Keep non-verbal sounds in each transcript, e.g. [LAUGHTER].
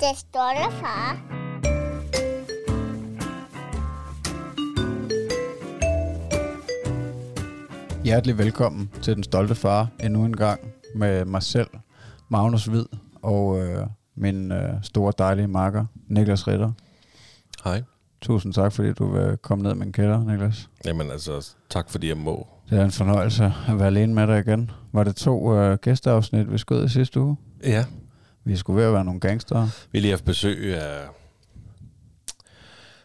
Det stolte far. Hjertelig velkommen til Den Stolte Far endnu en gang med mig selv, Magnus Hvid, og øh, min øh, store dejlige makker, Niklas Ritter. Hej. Tusind tak, fordi du vil komme ned med en kælder, Niklas. Jamen altså, tak fordi jeg må. Det er en fornøjelse at være alene med dig igen. Var det to øh, gæsteafsnit, vi skød i sidste uge? Ja. Vi skulle ved at være nogle gangster. Vi lige haft besøg af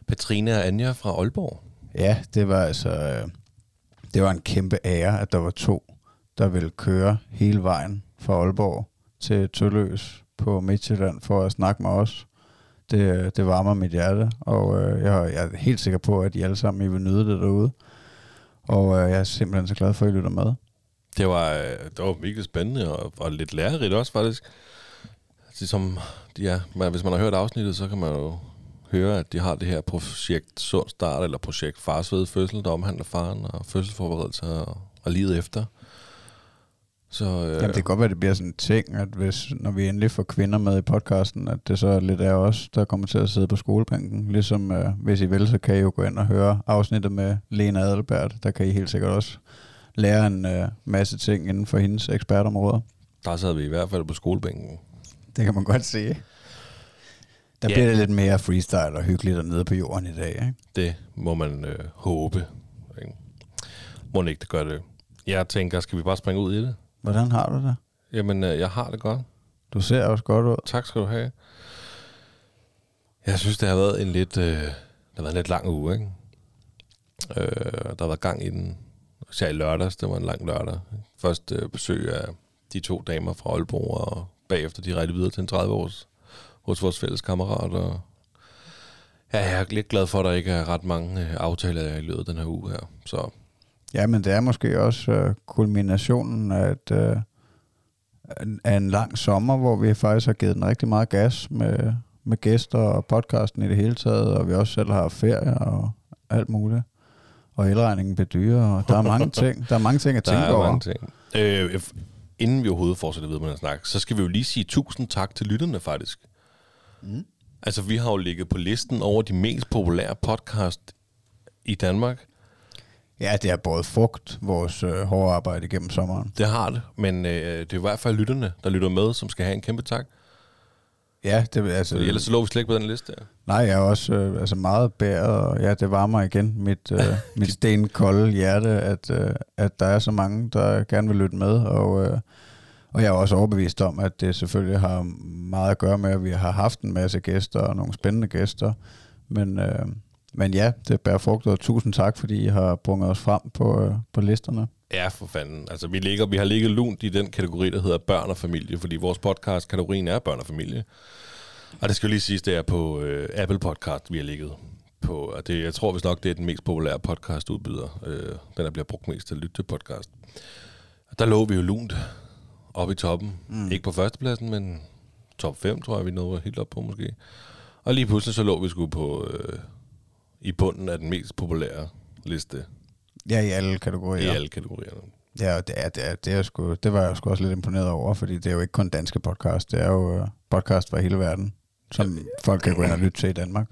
Petrine og Anja fra Aalborg. Ja, det var altså... Øh, det var en kæmpe ære, at der var to, der ville køre hele vejen fra Aalborg til Tølløs på Midtjylland for at snakke med os. Det, øh, det varmer mit hjerte, og øh, jeg, jeg er helt sikker på, at I alle sammen I vil nyde det derude. Og øh, jeg er simpelthen så glad for, at I lytter med. Det var, øh, det var virkelig spændende og, og lidt lærerigt også faktisk. Altså, som, ja, man, hvis man har hørt afsnittet, så kan man jo høre, at de har det her projekt Sund Start, eller projekt Fars ved fødsel, der omhandler faren og fødselsforberedelse og, og livet efter. Så, øh, Jamen, det kan godt være, at det bliver sådan en ting, at hvis, når vi endelig får kvinder med i podcasten, at det så er lidt af os, der kommer til at sidde på skolebænken. Ligesom øh, hvis I vil, så kan I jo gå ind og høre afsnittet med Lena Adelbert. Der kan I helt sikkert også lære en øh, masse ting inden for hendes ekspertområder. Der sad vi i hvert fald på skolebænken. Det kan man godt se. Der Ja. bliver det lidt mere freestyle og hyggeligt dernede på jorden i dag. Ikke? Det må man øh, håbe. Ikke? Må ikke det gør det. Jeg tænker, skal vi bare springe ud i det? Hvordan har du det? Jamen, øh, jeg har det godt. Du ser også godt ud. Tak skal du have. Jeg synes, det har været en lidt, øh, det har været en lidt lang uge, ikke? Øh, der har været gang i den, især i lørdags, det var en lang lørdag. Først øh, besøg af de to damer fra Aalborg, og bagefter de rejste videre til en 30 års hos vores fælles kammerat. Og ja, jeg er lidt glad for, at der ikke er ret mange øh, aftaler i løbet af den her uge her. Så Ja, men det er måske også øh, kulminationen af, et, øh, af en lang sommer, hvor vi faktisk har givet den rigtig meget gas med, med gæster og podcasten i det hele taget, og vi også selv har ferie og alt muligt. Og elregningen bliver dyrere, og der er mange [LAUGHS] ting, der er mange ting at Der tænke er over. mange ting. Øh, inden vi overhovedet fortsætter videre med den snak, så skal vi jo lige sige tusind tak til lytterne faktisk. Mm. Altså, vi har jo ligget på listen over de mest populære podcast i Danmark. Ja, det har båret frugt, vores øh, hårde arbejde igennem sommeren. Det har det, men øh, det er i hvert fald lytterne, der lytter med, som skal have en kæmpe tak. Ja, det altså... Så ellers så lå vi slet ikke på den liste. her. Nej, jeg er også øh, altså meget bæret, og ja, det varmer igen mit, øh, [LAUGHS] mit stenkolde hjerte, at, øh, at der er så mange, der gerne vil lytte med, og, øh, og jeg er også overbevist om, at det selvfølgelig har meget at gøre med, at vi har haft en masse gæster, og nogle spændende gæster, men, øh, men ja, det bærer frugt, og tusind tak, fordi I har brunget os frem på, øh, på listerne. Ja, for fanden. Altså, vi, ligger, vi har ligget lunt i den kategori, der hedder børn og familie, fordi vores podcast-kategorien er børn og familie. Og det skal jo lige siges, det er på øh, Apple Podcast, vi har ligget på. Og det, jeg tror vist nok, det er den mest populære podcast-udbyder. Øh, den, der bliver brugt mest til at lytte til podcast. Der lå vi jo lunt oppe i toppen. Mm. Ikke på førstepladsen, men top 5, tror jeg, vi nåede helt op på måske. Og lige pludselig så lå vi sgu på øh, i bunden af den mest populære liste Ja, i alle kategorier. i alle kategorierne. Ja, og det, er, det, er, det, er sgu, det var jeg sgu også lidt imponeret over, fordi det er jo ikke kun danske podcast, det er jo øh, podcast fra hele verden, som folk kan gå ind og lytte til i Danmark.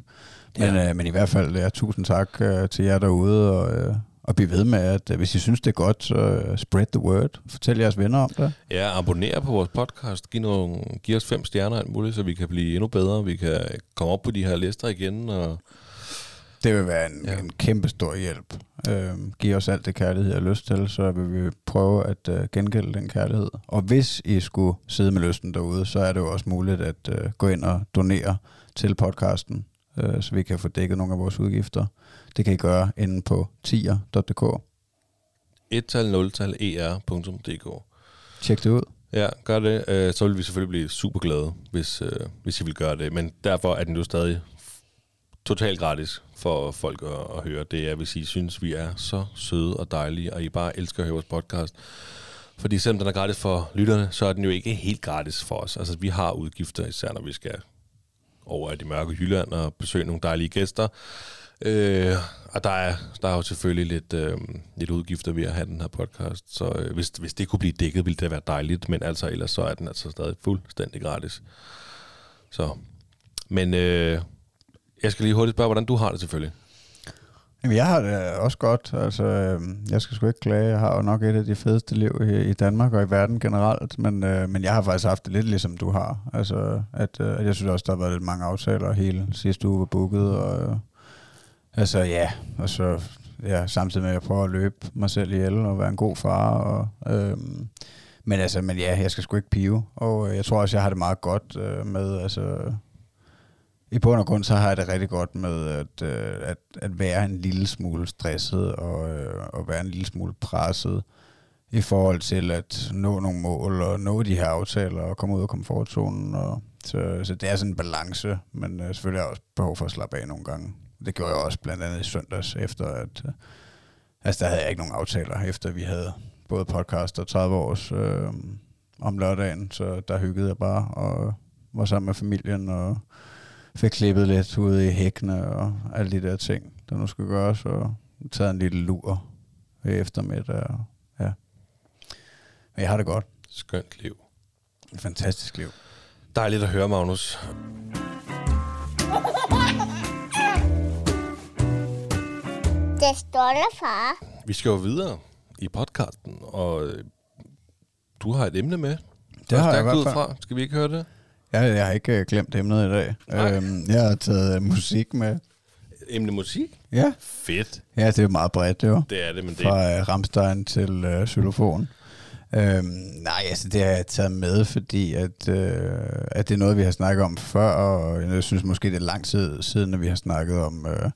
Men, Ja. øh, men i hvert fald, ja, tusind tak øh, til jer derude, og, øh, og bliv ved med, at øh, hvis I synes, det er godt, så øh, spread the word. Fortæl jeres venner om det. Ja, abonner på vores podcast. Giv, nogle, giv os fem stjerner alt muligt, så vi kan blive endnu bedre. Vi kan komme op på de her lister igen. Og Det vil være en, ja. En kæmpe stor hjælp. Øh, giv os alt det kærlighed, har lyst til, så vil vi prøve at øh, gengælde den kærlighed. Og hvis I skulle sidde med lysten derude, så er det jo også muligt at øh, gå ind og donere til podcasten, øh, så vi kan få dækket nogle af vores udgifter. Det kan I gøre inde på tier.dk. et-tal, nul-tal, er.dk. Tjek det ud. Ja, gør det. Øh, Så vil vi selvfølgelig blive super glade, hvis, øh, hvis I vil gøre det. Men derfor er den jo stadig totalt gratis for folk at, at høre. Det er, hvis I synes, vi er så søde og dejlige, og I bare elsker at høre vores podcast. Fordi selvom den er gratis for lytterne, så er den jo ikke helt gratis for os. Altså, vi har udgifter, især når vi skal over i de mørke Jylland og besøge nogle dejlige gæster. Øh, og der er, der er jo selvfølgelig lidt, øh, lidt udgifter ved at have den her podcast, så øh, hvis, hvis det kunne blive dækket, ville det være dejligt, men altså ellers så er den altså stadig fuldstændig gratis. Så, men øh, jeg skal lige hurtigt spørge, hvordan du har det selvfølgelig. Jamen, jeg har det også godt. Altså, øhm, jeg skal sgu ikke klage. Jeg har jo nok et af de fedeste liv i, i Danmark og i verden generelt. Men, øh, men jeg har faktisk haft det lidt ligesom du har. Altså, at, øh, jeg synes også, der har været lidt mange aftaler. Hele sidste uge var booket. Og, øh, altså, ja. Og så ja, samtidig med, at jeg prøver at løbe mig selv ihjel og være en god far. Og, øh, men altså, men ja, jeg skal sgu ikke pive. Og øh, jeg tror også, jeg har det meget godt øh, med, altså i bund og grund, så har jeg det rigtig godt med at, øh, at, at være en lille smule stresset og, at og være en lille smule presset i forhold til at nå nogle mål og nå de her aftaler og komme ud af komfortzonen. Og, så, så det er sådan en balance, men øh, selvfølgelig har jeg også behov for at slappe af nogle gange. Det gjorde jeg også blandt andet i søndags, efter at... Altså, der havde jeg ikke nogen aftaler, efter vi havde både podcast og 30 års øh, om lørdagen, så der hyggede jeg bare og var sammen med familien og fik klippet lidt ude i hækkene og alle de der ting, der nu skal gøres, og taget en lille lur i eftermiddag. Og, ja. Men jeg har det godt. Skønt liv. Et fantastisk liv. Dejligt at høre, Magnus. Det stolte far. Vi skal jo videre i podcasten, og øh, du har et emne med. Det har jeg i stærkt hvert ud fald. fra. Skal vi ikke høre det? Jeg, jeg har ikke øh, glemt emnet i dag. Nej. Øhm, jeg har taget øh, musik med. Emne musik? Ja. Fedt. ja, det er jo meget bredt, jo. Det er det, men det Fra øh, Ramstein til øh, xylofon. Øhm, nej, altså det har jeg taget med, fordi at, øh, at det er noget, vi har snakket om før, og jeg synes måske, det er lang tid siden, at vi har snakket om øh,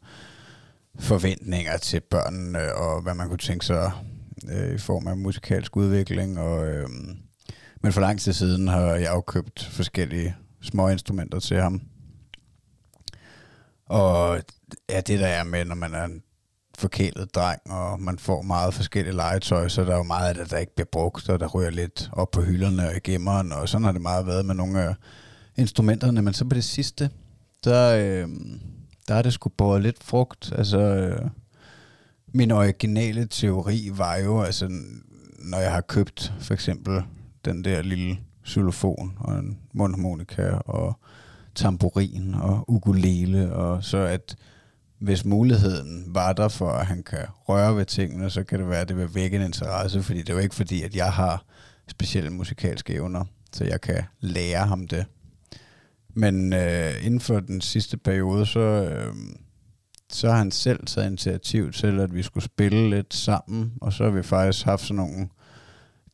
forventninger til børnene, og hvad man kunne tænke sig øh, i form af musikalsk udvikling. Og, øh, men for lang tid siden har jeg jo købt forskellige små instrumenter til ham. Og ja, det der er med, når man er en forkælet dreng, og man får meget forskellige legetøj, så er jo meget af det, der ikke bliver brugt, og der ryger lidt op på hylderne og i gemmeren, og sådan har det meget været med nogle af instrumenterne. Men så på det sidste, der, øh, der er det sgu båret lidt frugt. Altså, øh, min originale teori var jo, altså, når jeg har købt for eksempel den der lille xylofon og en mundharmonika og tamburin og ukulele, og så at hvis muligheden var der for, at han kan røre ved tingene, så kan det være, at det vil vække en interesse, fordi det er jo ikke fordi, at jeg har specielle musikalske evner, så jeg kan lære ham det. Men øh, inden for den sidste periode, så, øh, så har han selv taget initiativ til, at vi skulle spille lidt sammen, og så har vi faktisk haft sådan nogle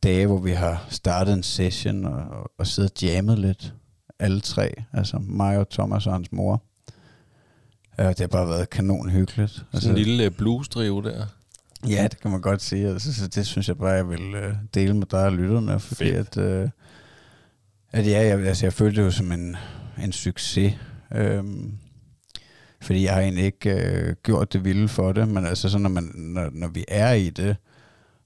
dage, hvor vi har startet en session og, og siddet og jammet lidt, alle tre, altså mig og Thomas og hans mor. Ja, det har bare været kanon hyggeligt. Sådan en lille øh, blues-drive der. Ja, det kan man godt sige. Altså, så det synes jeg bare, jeg vil øh, dele med dig og lytterne, fordi Fedt. at, øh, at ja, jeg, altså, jeg følte det jo som en, en succes. Øhm, fordi jeg har egentlig ikke øh, gjort det vilde for det, men altså så når, man, når, når vi er i det,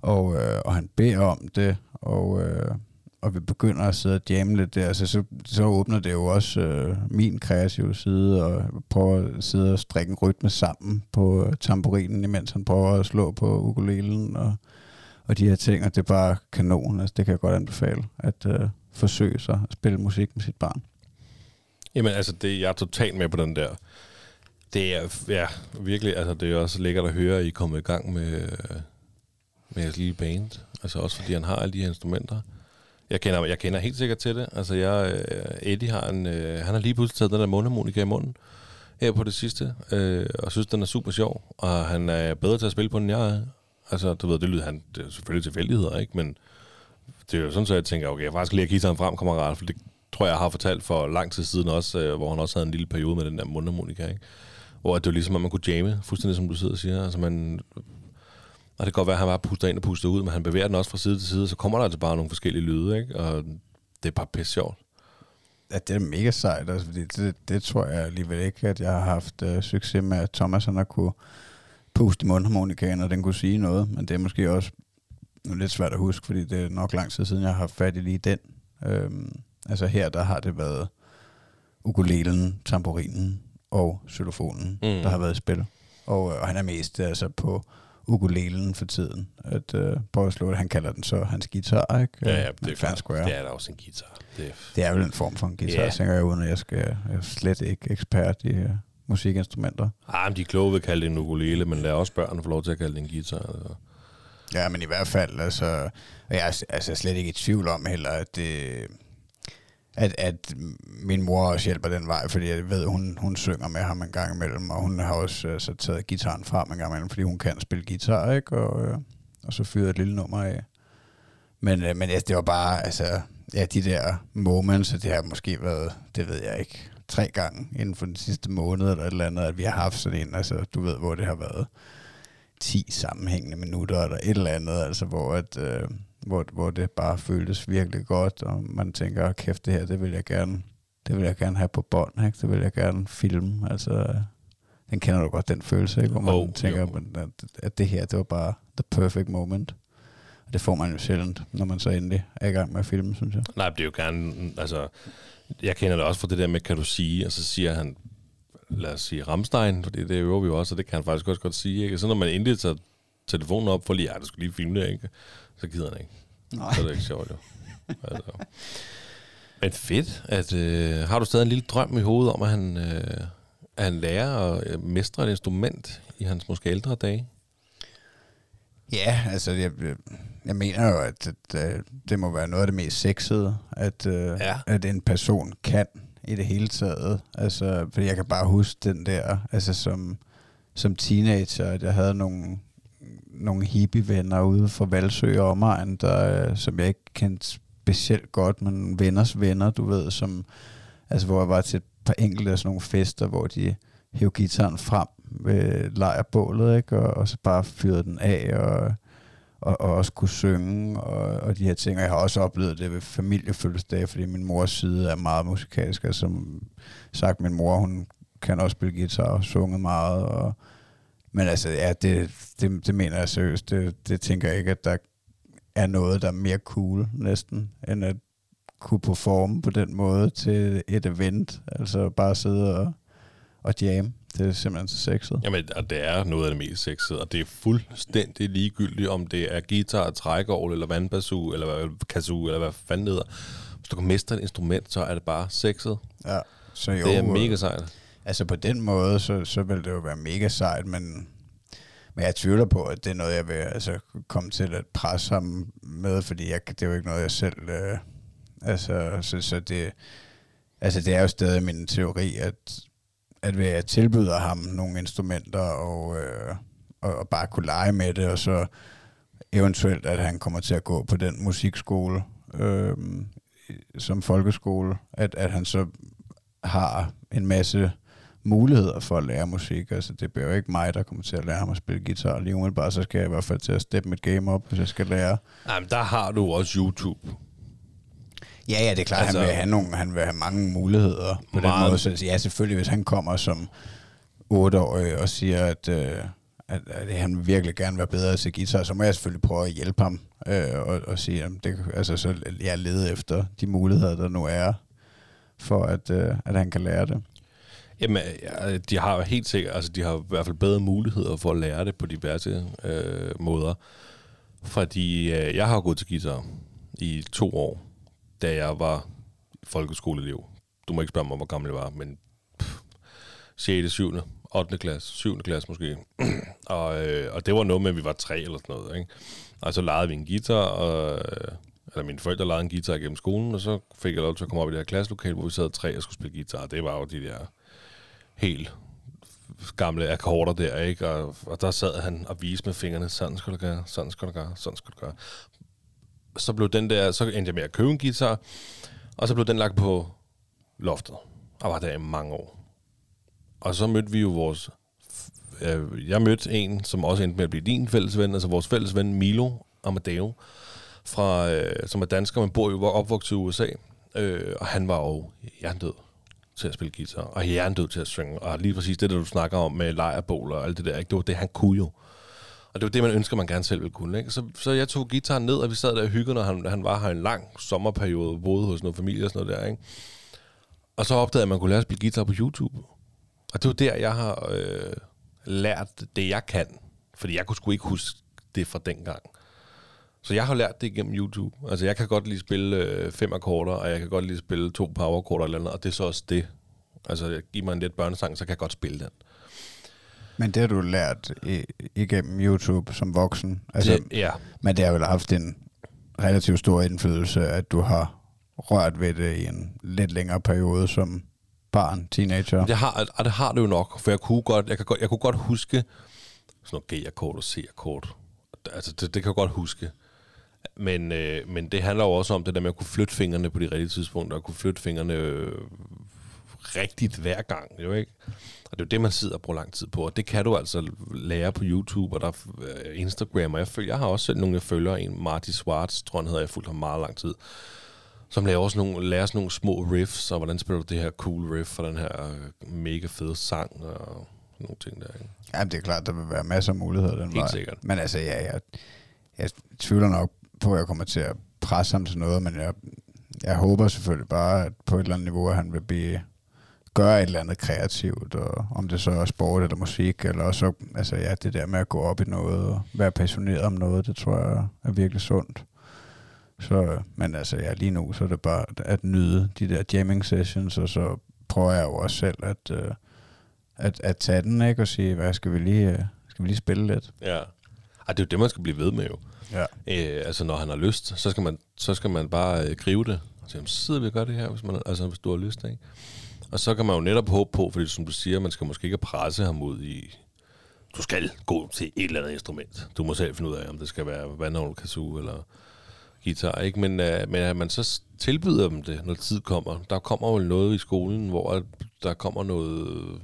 og, øh, og han beder om det, og, øh, og vi begynder at sidde og jamme lidt der, så, så, så åbner det jo også øh, min kreative side, og prøver at sidde og strikke en rytme sammen på øh, tamburinen, imens han prøver at slå på ukulelen, og, og de her ting, og det er bare kanon, altså det kan jeg godt anbefale, at øh, forsøge sig at spille musik med sit barn. Jamen, altså, det, jeg er totalt med på den der. Det er ja, virkelig, altså, det er også lækkert at høre, at I er kommet i gang med, øh, med hans lille band. Altså også fordi han har alle de her instrumenter. Jeg kender, jeg kender helt sikkert til det. Altså, jeg, øh, Eddie har en, øh, han har lige pludselig taget den der mundharmonika i munden her på det sidste, øh, og synes, den er super sjov, og han er bedre til at spille på, end jeg er. Altså, du ved, det lyder han, det er selvfølgelig tilfældigheder, ikke? Men det er jo sådan, så jeg tænker, okay, jeg faktisk lige at guitaren frem, kammerat, for det tror jeg, jeg har fortalt for lang tid siden også, øh, hvor han også havde en lille periode med den der mundharmonika, ikke? Hvor det var ligesom, at man kunne jamme, fuldstændig som du sidder og siger. Altså, man, og det kan godt være, at han bare puster ind og puster ud, men han bevæger den også fra side til side, så kommer der altså bare nogle forskellige lyde, ikke? Og det er bare pisse sjovt. Ja, det er mega sejt, altså, fordi det, det tror jeg alligevel ikke, at jeg har haft øh, succes med, at Thomas han har kunne puste i mundharmonikaen, og den kunne sige noget, men det er måske også lidt svært at huske, fordi det er nok lang tid siden, jeg har haft fat i lige den. Øhm, altså her, der har det været ukulelen, tamburinen og xylofonen, Mm. mm. der har været i spil. Og, og han er mest altså, på ukulelen for tiden. At øh, slå det. Han kalder den så hans guitar, ikke? Ja, ja, Men det er, fair square. det er da også en guitar. Det er, Det er vel en form for en guitar, yeah. tænker jeg, uden at jeg skal jeg er slet ikke ekspert i uh, musikinstrumenter. ah, men de kloge at kalde det en ukulele, men lad også børn få lov til at kalde det en guitar. Altså. Ja, men i hvert fald, altså, jeg er altså slet ikke i tvivl om heller, at det, at, at min mor også hjælper den vej, fordi jeg ved, hun, hun synger med ham en gang imellem, og hun har også altså, taget gitaren frem en gang imellem, fordi hun kan spille guitar, ikke? Og, øh, og så fyret et lille nummer af. Men, øh, men ja, det var bare, altså, ja, de der moments, og det har måske været, det ved jeg ikke, tre gange inden for den sidste måned eller et eller andet, at vi har haft sådan en, altså, du ved, hvor det har været 10 sammenhængende minutter eller et eller andet, altså hvor, at, øh, hvor, hvor det bare føltes virkelig godt, og man tænker, kæft det her, det vil jeg gerne, det vil jeg gerne have på bånd, ikke? det vil jeg gerne filme, altså den kender du godt, den følelse, ikke? hvor man Jo, tænker, jo. at, det her, det var bare the perfect moment. Og det får man jo sjældent, når man så endelig er i gang med at filme, synes jeg. Nej, det er jo gerne, altså, jeg kender det også fra det der med, kan du sige, og så siger han, lad os sige Ramstein, for det øver vi jo også, og det kan han faktisk også godt sige, ikke? Så når man endelig tager telefonen op for lige, ja, du skal lige filme det, ikke? Så gider han ikke. Nej. Så er det ikke sjovt, jo. Altså. Men fedt, at, øh, har du stadig en lille drøm i hovedet om, at han, øh, at han lærer at øh, mestre et instrument i hans måske ældre dage? Ja, altså jeg, jeg mener jo, at, at, at det må være noget af det mest sexede, at, ja. Ja. at en person kan i det hele taget. Altså, fordi jeg kan bare huske den der, altså som, som teenager, at jeg havde nogle, nogle hippie-venner ude fra Valsø og omegn, der, øh, som jeg ikke kendte specielt godt, men venners venner, du ved, som, altså hvor jeg var til et par enkelte af sådan nogle fester, hvor de hævde gitaren frem ved lejrbålet, ikke? Og, og så bare fyrede den af, og, og, og også kunne synge, og, og de her ting. Og jeg har også oplevet det ved familiefødselsdage, fordi min mors side er meget musikalsk. og som sagt, min mor, hun kan også spille guitar og sunge meget. Og, men altså, ja, det, det, det mener jeg seriøst. Det, det tænker jeg ikke, at der er noget, der er mere cool næsten, end at kunne performe på den måde til et event. Altså bare sidde og, og jam. Det er simpelthen så sexet. Jamen, og det er noget af det mest sexede, og det er fuldstændig ligegyldigt, om det er guitar, trækål, eller vandbassu, eller kazoo, eller hvad fanden det hedder. Hvis du kan mestre et instrument, så er det bare sexet. Ja, så jo, Det er øh, mega sejt. Altså på den måde, så, så vil det jo være mega sejt, men, men jeg tvivler på, at det er noget, jeg vil altså, komme til at presse ham med, fordi jeg, det er jo ikke noget, jeg selv... Øh, altså, så, så det, altså, det er jo stadig min teori, at, at hvad jeg tilbyder ham nogle instrumenter, og, øh, og, og bare kunne lege med det, og så eventuelt, at han kommer til at gå på den musikskole øh, som folkeskole, at, at han så har en masse muligheder for at lære musik. Altså, det bliver jo ikke mig, der kommer til at lære ham at spille guitar lige umiddelbart, så skal jeg i hvert fald til at steppe mit game op, hvis jeg skal lære. Jamen, der har du også YouTube. Ja, ja, det er klart, altså, han, vil have nogle, han vil have mange muligheder på den Meget. måde. Så ja, selvfølgelig, hvis han kommer som otteårig og siger, at, øh, at, at han vil virkelig gerne være bedre til guitar, så må jeg selvfølgelig prøve at hjælpe ham øh, og, og sige, at det, altså, så jeg leder efter de muligheder, der nu er, for at, øh, at han kan lære det. Jamen, ja, de har jo helt sikkert, altså de har i hvert fald bedre muligheder for at lære det på diverse øh, måder. Fordi øh, jeg har gået til guitar i to år, da jeg var folkeskoleelev. Du må ikke spørge mig, hvor gammel jeg var, men pff, 6., 7., 8. klasse, 7. klasse måske. [CLEARS THROAT] og, øh, og det var noget med, at vi var tre eller sådan noget. Ikke? Og så lejede vi en guitar, og, øh, eller mine forældre lejede en guitar gennem skolen, og så fik jeg lov til at komme op i det her klasselokale, hvor vi sad tre og skulle spille guitar. Og det var jo de der helt gamle akkorder der, ikke? Og, og der sad han og viste med fingrene, sådan skal du gøre, sådan skal du gøre, sådan skal du gøre. Så blev den der, så endte jeg med at købe en guitar, og så blev den lagt på loftet, og var der i mange år. Og så mødte vi jo vores, øh, jeg mødte en, som også endte med at blive din fælles ven, altså vores fælles ven Milo Amadeo, fra, øh, som er dansker, men bor jo opvokset i USA, øh, og han var jo hjernedød til at spille guitar, og hjernedød til at synge, og lige præcis det, der du snakker om med lejrbål og alt det der, ikke? det var det, han kunne jo. Og det var det, man ønsker, man gerne selv ville kunne. Ikke? Så, så jeg tog gitaren ned, og vi sad der og hyggede, når han, han var her en lang sommerperiode, boede hos noget familie og sådan noget der. Ikke? Og så opdagede jeg, at man kunne lære at spille guitar på YouTube. Og det var der, jeg har... Øh, lært det, jeg kan. Fordi jeg kunne sgu ikke huske det fra dengang. Så jeg har lært det igennem YouTube. Altså, jeg kan godt lige spille øh, fem akkorder, og jeg kan godt lige spille to power eller andet, og det er så også det. Altså, giv mig en lidt børnesang, så kan jeg godt spille den. Men det har du lært i, igennem YouTube som voksen. Altså, det, ja. Men det har vel haft en relativt stor indflydelse, at du har rørt ved det i en lidt længere periode som barn, teenager. Det har, og det har det jo nok, for jeg kunne godt, jeg kan godt, jeg kunne godt huske sådan noget G-akkord og C-akkord. Altså, det, det kan jeg godt huske. Men, øh, men det handler jo også om det der med at kunne flytte fingrene på de rigtige tidspunkter, og kunne flytte fingrene øh, rigtigt hver gang, jo ikke? Og det er jo det, man sidder og bruger lang tid på, og det kan du altså lære på YouTube, og der er øh, Instagram, og jeg, følger, jeg har også selv nogle, jeg følger, en Marty Swartz, tror han hedder, jeg fulgt ham meget lang tid, som laver også nogle, lærer sådan nogle små riffs, og hvordan spiller du det her cool riff for den her øh, mega fede sang, og nogle ting der, ikke? Ja, det er klart, der vil være masser af muligheder den Helt vej. sikkert. Men altså, ja, jeg, jeg tvivler nok på, at jeg kommer til at presse ham til noget, men jeg, jeg håber selvfølgelig bare, at på et eller andet niveau, at han vil blive, gøre et eller andet kreativt, og om det så er sport eller musik, eller også, altså ja, det der med at gå op i noget, og være passioneret om noget, det tror jeg er virkelig sundt. Så, men altså, ja, lige nu, så er det bare at nyde de der jamming sessions, og så prøver jeg jo også selv at, øh, at, at tage den, ikke, og sige, hvad skal vi lige, øh, skal vi lige spille lidt? Ja. Ej, det er jo det, man skal blive ved med jo. Ja. Øh, altså, når han har lyst, så skal man, så skal man bare øh, gribe det. Og sige, så sidder vi og gør det her, hvis, man, altså, hvis du har lyst, ikke? Og så kan man jo netop håbe på, fordi som du siger, man skal måske ikke presse ham ud i, du skal gå til et eller andet instrument. Du må selv finde ud af, om det skal være vandovl, kazoo eller guitar, ikke? Men, øh, men at man så tilbyder dem det, når tid kommer. Der kommer jo noget i skolen, hvor at der kommer noget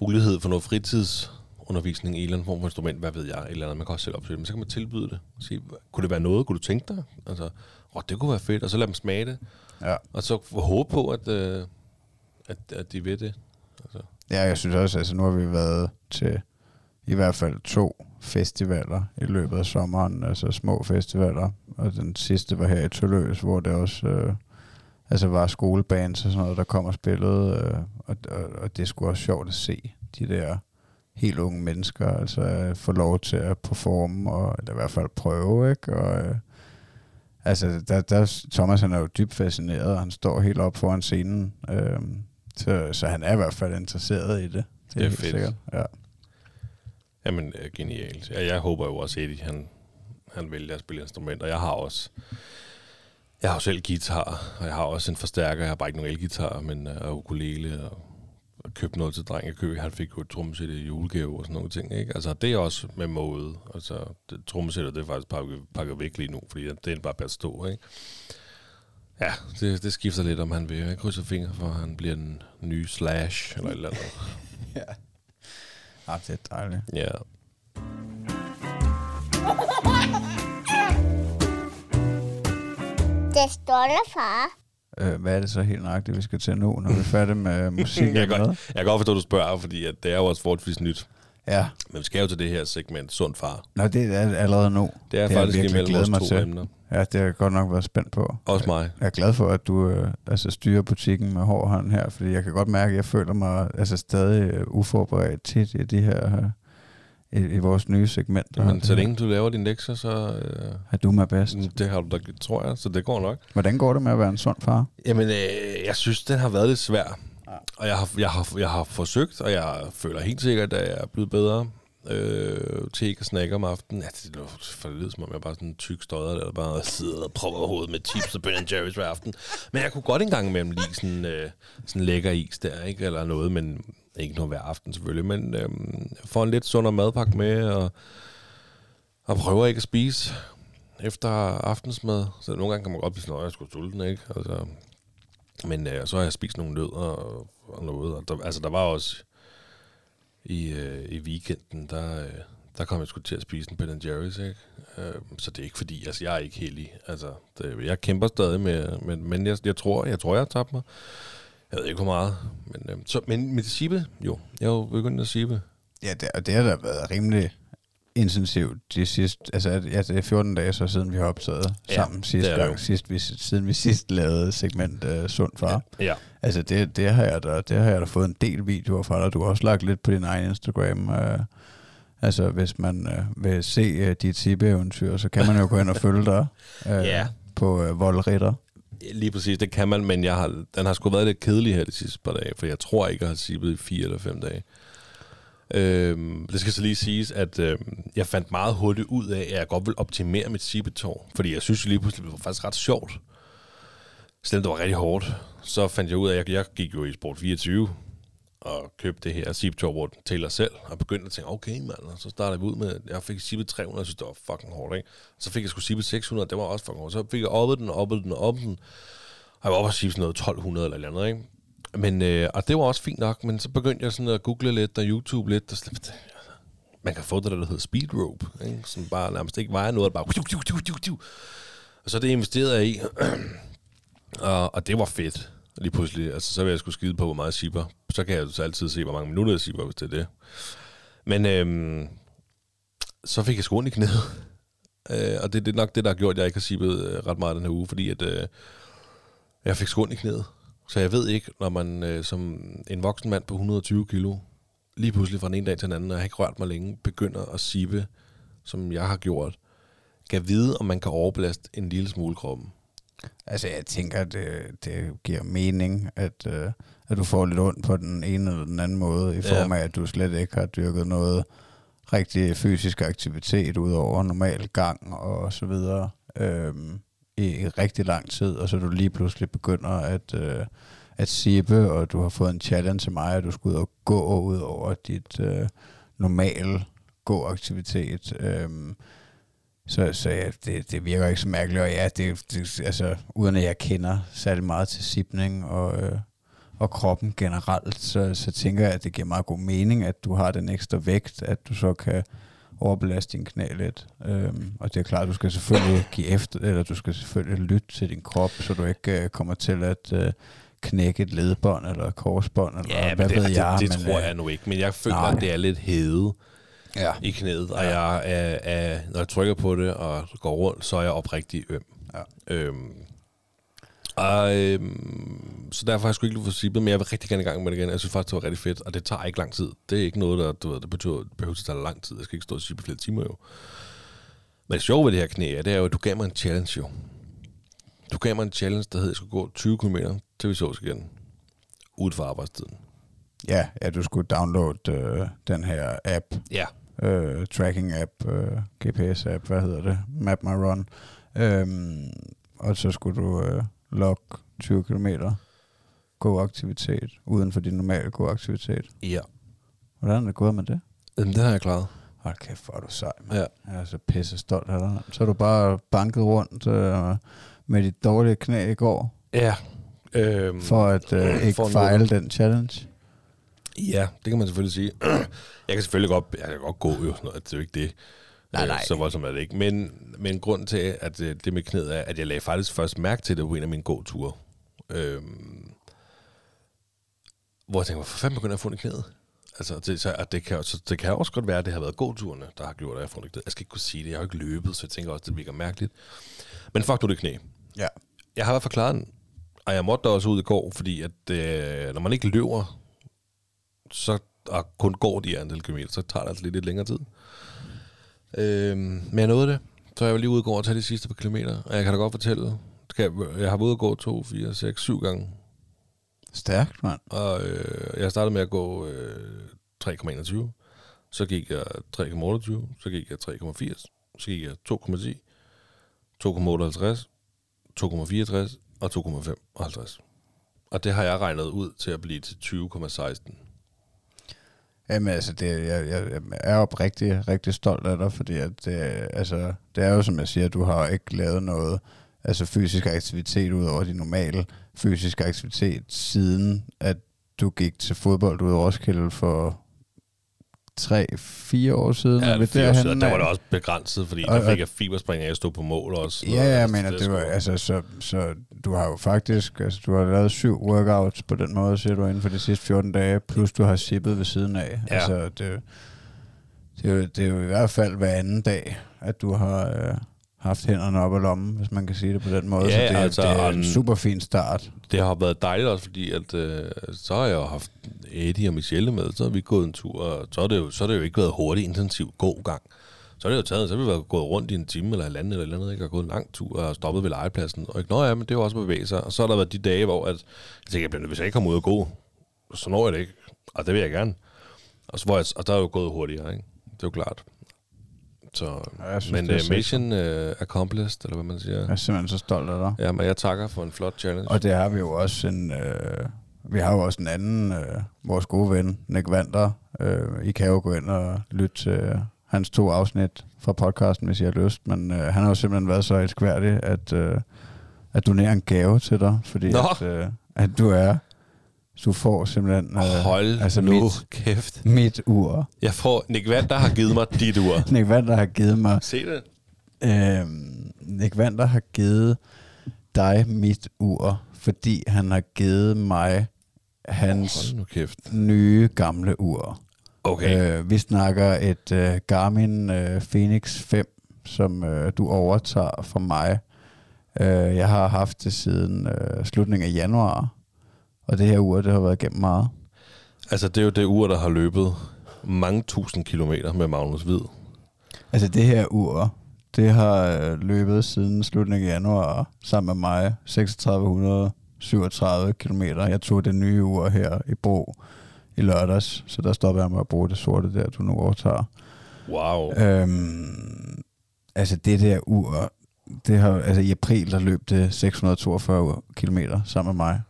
mulighed for noget fritids fritidsundervisning i en eller anden form for instrument, hvad ved jeg, et eller andet, man kan også selv opsøge det, men så kan man tilbyde det. Og sige, kunne det være noget, kunne du tænke dig? Altså, åh, det kunne være fedt, og så lad dem smage det. Ja. Og så håbe på, at, øh, at, at de ved det. Altså, Ja, jeg synes også, altså nu har vi været til i hvert fald to festivaler i løbet af sommeren, altså små festivaler, og den sidste var her i Tølløs, hvor det også øh, altså var skolebands og sådan noget, der kom og spillede, øh, og, og, og det skulle også sjovt at se de der helt unge mennesker, altså øh, få lov til at performe, og eller i hvert fald prøve, ikke? Og, øh, altså, der, der, Thomas han er jo dybt fascineret, og han står helt op foran scenen, øh, så, så han er i hvert fald interesseret i det. Det er helt fedt. Sikkert. Ja. Jamen, øh, genialt. Ja, jeg håber jo også, at Eddie, han, han vælger at spille instrumenter. Jeg har også... Jeg har jo selv guitar, og jeg har også en forstærker. Jeg har bare ikke nogen elgitar, men uh, og ukulele og, og købt noget til dreng i. Han fik jo et trommesæt i julegave og sådan nogle ting. Ikke? Altså, det er også med måde. Altså, det, trommesættet, det er faktisk pakket, pakket væk lige nu, fordi det er bare bare stå. Ikke? Ja, det, det skifter lidt, om han vil. Jeg krydser fingre for, at han bliver en ny Slash eller et eller andet. [LAUGHS] ja. Ah, det er dejligt. Ja. Det står der, far. Øh, hvad er det så helt nøjagtigt, vi skal til nu, når vi er færdige med [LAUGHS] musik? jeg, kan godt, jeg kan godt forstå, at du spørger, fordi at det er jo også forholdsvis nyt. Ja, Men vi skal jo til det her segment, sund far. Nå, det er allerede nu. Det er har jeg faktisk imellem vores mig to til. emner. Ja, det har jeg godt nok været spændt på. Også mig. Jeg er glad for, at du øh, altså styrer butikken med hård hånd her, fordi jeg kan godt mærke, at jeg føler mig altså stadig øh, uforberedt tit i de her øh, i, i vores nye segmenter. Men så længe du laver din lektier, så øh, er du mig bedst. det har du da, tror jeg, så det går nok. Hvordan går det med at være en sund far? Jamen, øh, jeg synes, den har været lidt svær. Og jeg har, jeg, har, jeg har forsøgt, og jeg føler helt sikkert, at jeg er blevet bedre øh, til ikke at snakke om aftenen. Ja, det lyder for det lyder, som om jeg bare sådan en tyk støder, der bare sidder og propper hovedet med chips og Ben Jerry's hver aften. Men jeg kunne godt engang imellem lide sådan, øh, sådan lækker is der, ikke? Eller noget, men ikke noget hver aften selvfølgelig. Men øh, får en lidt sundere madpakke med, og, og prøver ikke at spise efter aftensmad. Så nogle gange kan man godt blive sådan, at jeg skulle sulten, ikke? Altså, men øh, så har jeg spist nogle nødder og, og noget. Og der, altså, der var også i, øh, i weekenden, der, øh, der kom jeg sgu til at spise en Ben Jerry's, ikke? Øh, så det er ikke fordi, altså jeg er ikke heldig. Altså, det, jeg kæmper stadig med, men, men jeg, jeg, tror, jeg tror, jeg har tabt mig. Jeg ved ikke, hvor meget. Men, øh, så, men med sibe, jo. Jeg er jo begyndt at sibe. Ja, det, og det har da været rimelig intensivt de sidste, altså ja, det er 14 dage så siden vi har optaget Ja, sammen sidste gang, jo. sidst vi, siden vi sidst lavede segment uh, Sund Far. Ja. Ja. Altså det, det, har jeg da, det har jeg da fået en del videoer fra dig. Du har også lagt lidt på din egen Instagram. Uh, altså hvis man uh, vil se uh, dit Sibbe-eventyr, så kan man jo gå ind og følge dig uh, [LAUGHS] Ja. på uh, Voldritter. Lige præcis, det kan man, men jeg har, den har sgu været lidt kedelig her de sidste par dage, for jeg tror ikke, jeg har sippet i fire eller fem dage. Øhm, det skal så lige siges, at øhm, jeg fandt meget hurtigt ud af, at jeg godt vil optimere mit sibetår, fordi jeg synes lige pludselig, det var faktisk ret sjovt. Selvom det var rigtig hårdt, så fandt jeg ud af, at jeg, jeg gik jo i Sport 24, og købte det her sibetår, Award til os selv, og begyndte at tænke, okay mand, og så startede vi ud med, jeg fik sibet 300, jeg synes, det var fucking hårdt, ikke? Så fik jeg sgu sibet 600, det var også fucking hårdt. Så fik jeg oppet den, oppet den, oppet den, og jeg var oppe og sådan noget 1200 eller eller andet, ikke? Men, øh, og det var også fint nok, men så begyndte jeg sådan at google lidt og YouTube lidt, og slet, man kan få det, der hedder speed rope, ikke? som bare nærmest ikke vejer noget, bare og så det investerede jeg i, [CLEARS THROAT] og, og det var fedt, lige pludselig. Altså, så vil jeg skulle skide på, hvor meget jeg shipper. Så kan jeg jo så altid se, hvor mange minutter jeg sipper, hvis det er det. Men øhm, så fik jeg skoen i knæet. [LAUGHS] Øh, og det, det er nok det, der har gjort, at jeg ikke har sippet øh, ret meget den her uge, fordi at, øh, jeg fik skoen i knæet. Så jeg ved ikke, når man øh, som en voksen mand på 120 kilo, lige pludselig fra den ene dag til den anden, og jeg har ikke rørt mig længe, begynder at sippe, som jeg har gjort, kan vide, om man kan overbelaste en lille smule kroppen. Altså, jeg tænker, at det, det giver mening, at, øh, at du får lidt ondt på den ene eller den anden måde, i form af, at du slet ikke har dyrket noget rigtig fysisk aktivitet ud over normal gang og så videre øhm, i, rigtig lang tid, og så du lige pludselig begynder at, øh, at sippe, og du har fået en challenge til mig, at du skal ud og gå ud over dit øh, normale gåaktivitet. Øhm, så, så ja, det, det virker ikke så mærkeligt, og ja, det, det, altså, uden at jeg kender særlig meget til sipning og, øh, og kroppen generelt, så, så tænker jeg, at det giver meget god mening, at du har den ekstra vægt, at du så kan overbelaste din knæ lidt. Øhm, og det er klart, at du skal selvfølgelig give efter, eller du skal selvfølgelig lytte til din krop, så du ikke øh, kommer til at øh, knække et ledbånd eller et korsbånd, eller Ja, hvad det, ved det, jeg. det, det men, tror øh, jeg nu ikke, men jeg føler, nej. at det er lidt hede Ja. i knæet, og jeg er, er, når jeg trykker på det og går rundt, så er jeg oprigtig øm. Ja. Øhm, og, øhm, så derfor har jeg sgu ikke sippet, men jeg vil rigtig gerne i gang med det igen. Jeg synes faktisk, det var rigtig fedt, og det tager ikke lang tid. Det er ikke noget, der du ved, det betyder, det behøver at tage lang tid. Jeg skal ikke stå og sippe flere timer jo. Men det sjove ved det her knæ, det er jo, at du gav mig en challenge jo. Du gav mig en challenge, der hed, at jeg skulle gå 20 km til vi sås igen. Ude for arbejdstiden. Ja, ja, du skulle downloade øh, den her app, Ja. Øh, tracking app, øh, GPS app, hvad hedder det? Map My Run. Øhm, og så skulle du øh, logge 20 km gåaktivitet, uden for din normale gåaktivitet. Ja. Hvordan er det gået med det? Jamen, det har jeg klaret. Hold kæft, hvor er du sej, mand. Ja. Jeg er så pisse stolt af dig. Så har du bare banket rundt øh, med dit dårlige knæ i går, Ja. Øhm, for at øh, [CLEARS THROAT] ikke for fejle den challenge. Ja, det kan man selvfølgelig sige. [CLEARS THROAT] jeg kan selvfølgelig godt, jeg kan godt gå jo, sådan noget, det er jo ikke det. Nej, Øh, nej. Så voldsomt er det ikke. Men, men grund til, at øh, det med knæet er, at jeg lagde faktisk først mærke til det på en af mine gåture. Øhm, hvor jeg tænkte, hvorfor fanden begynder jeg at få i knæet? Altså, det, så, at det, kan, så det kan også godt være, at det har været gåturene, der har gjort, at jeg har i knæet. Jeg skal ikke kunne sige det, jeg har ikke løbet, så jeg tænker også, det virker mærkeligt. Men fuck du det knæ. Ja. Jeg har i hvert fald klaret den, og jeg måtte da også ud i går, fordi at, øh, når man ikke løber, så og kun går de her antal kilometer, så tager det altså lidt, lidt længere tid. Øhm, men jeg nåede det, så jeg var lige ude og gå og tage de sidste par kilometer, og jeg kan da godt fortælle, jeg, jeg har været ude og gå 2, 4, 6, 7 gange, Stærkt, mand. og øh, jeg startede med at gå øh, 3,21, så gik jeg 3,28, så gik jeg 3,80, så gik jeg 2,10, 2,58, 2,64 og 2,55. Og det har jeg regnet ud til at blive til 20,16. Jamen altså, det, jeg, jeg, jeg er oprigtig rigtig stolt af dig, fordi at det, altså, det er jo som jeg siger, du har ikke lavet noget altså fysisk aktivitet ud over din normale fysiske aktivitet, siden at du gik til fodbold ud af Roskilde for tre, fire år siden. Ja, Er vi det der, var det også begrænset, fordi Og- der fik jeg fiberspring af at stå på mål også. Ja, ja, men det, det var, altså, så, så du har jo faktisk, altså, du har lavet syv workouts på den måde, siger du, inden for de sidste 14 dage, plus du har sippet ved siden af. Ja. Altså, det, Det er, jo, det er jo i hvert fald hver anden dag, at du har øh, haft hænderne op af lommen, hvis man kan sige det på den måde. Ja, så det, altså, det er og en den- super fin start. Det har været dejligt også, fordi at, øh, så har jeg jo haft Eddie og Michelle med, så har vi gået en tur, og så har det jo, så har det jo ikke været hurtigt, intensiv, god gang. Så har det jo taget, så har vi været gået rundt i en time eller eller et eller andet, ikke? og gået en lang tur og stoppet ved legepladsen. Og ikke, nå ja, men det er jo også at bevæge sig. Og så har der været de dage, hvor at, jeg tænker, jeg hvis jeg ikke kommer ud og gå, så når jeg det ikke. Og det vil jeg gerne. Og, så, hvor jeg, og der er jo gået hurtigere, ikke? Det er jo klart. Så, Ja, synes, men det er uh, sexet. mission uh, accomplished, eller hvad man siger. Jeg er simpelthen så stolt af dig. Ja, men jeg takker for en flot challenge. Og det har vi jo også en... Øh, vi har jo også en anden, øh, vores gode ven, Nick Vander. Øh, I kan jo gå ind og lytte til øh, hans to afsnit fra podcasten, hvis I har lyst. Men øh, han har jo simpelthen været så elskværdig, at, øh, at donere en gave til dig, fordi Nå. at, øh, at du er... Du får simpelthen... Øh, Hold altså nu mit, kæft. mit ur. Jeg får Nick Vand, der har givet mig dit ur. [LAUGHS] Nick Vander har givet mig Se det. Øh, Nick Vander har givet dig mit ur, fordi han har givet mig hans kæft. nye gamle ur. Okay. Øh, vi snakker et øh, Garmin øh, Phoenix 5, som øh, du overtager fra mig. Øh, jeg har haft det siden øh, slutningen af januar, og det her ur, det har været igennem meget. Altså, det er jo det ur, der har løbet mange tusind kilometer med Magnus Hvid. Altså det her ur, det har øh, løbet siden slutningen af januar sammen med mig 3637 km. Jeg tog det nye ur her i Bro i lørdags, så der stoppede jeg med at bruge det sorte der, du nu overtager. Wow. Øhm, altså det der ur, det har, altså i april der løb det 642 km sammen med mig.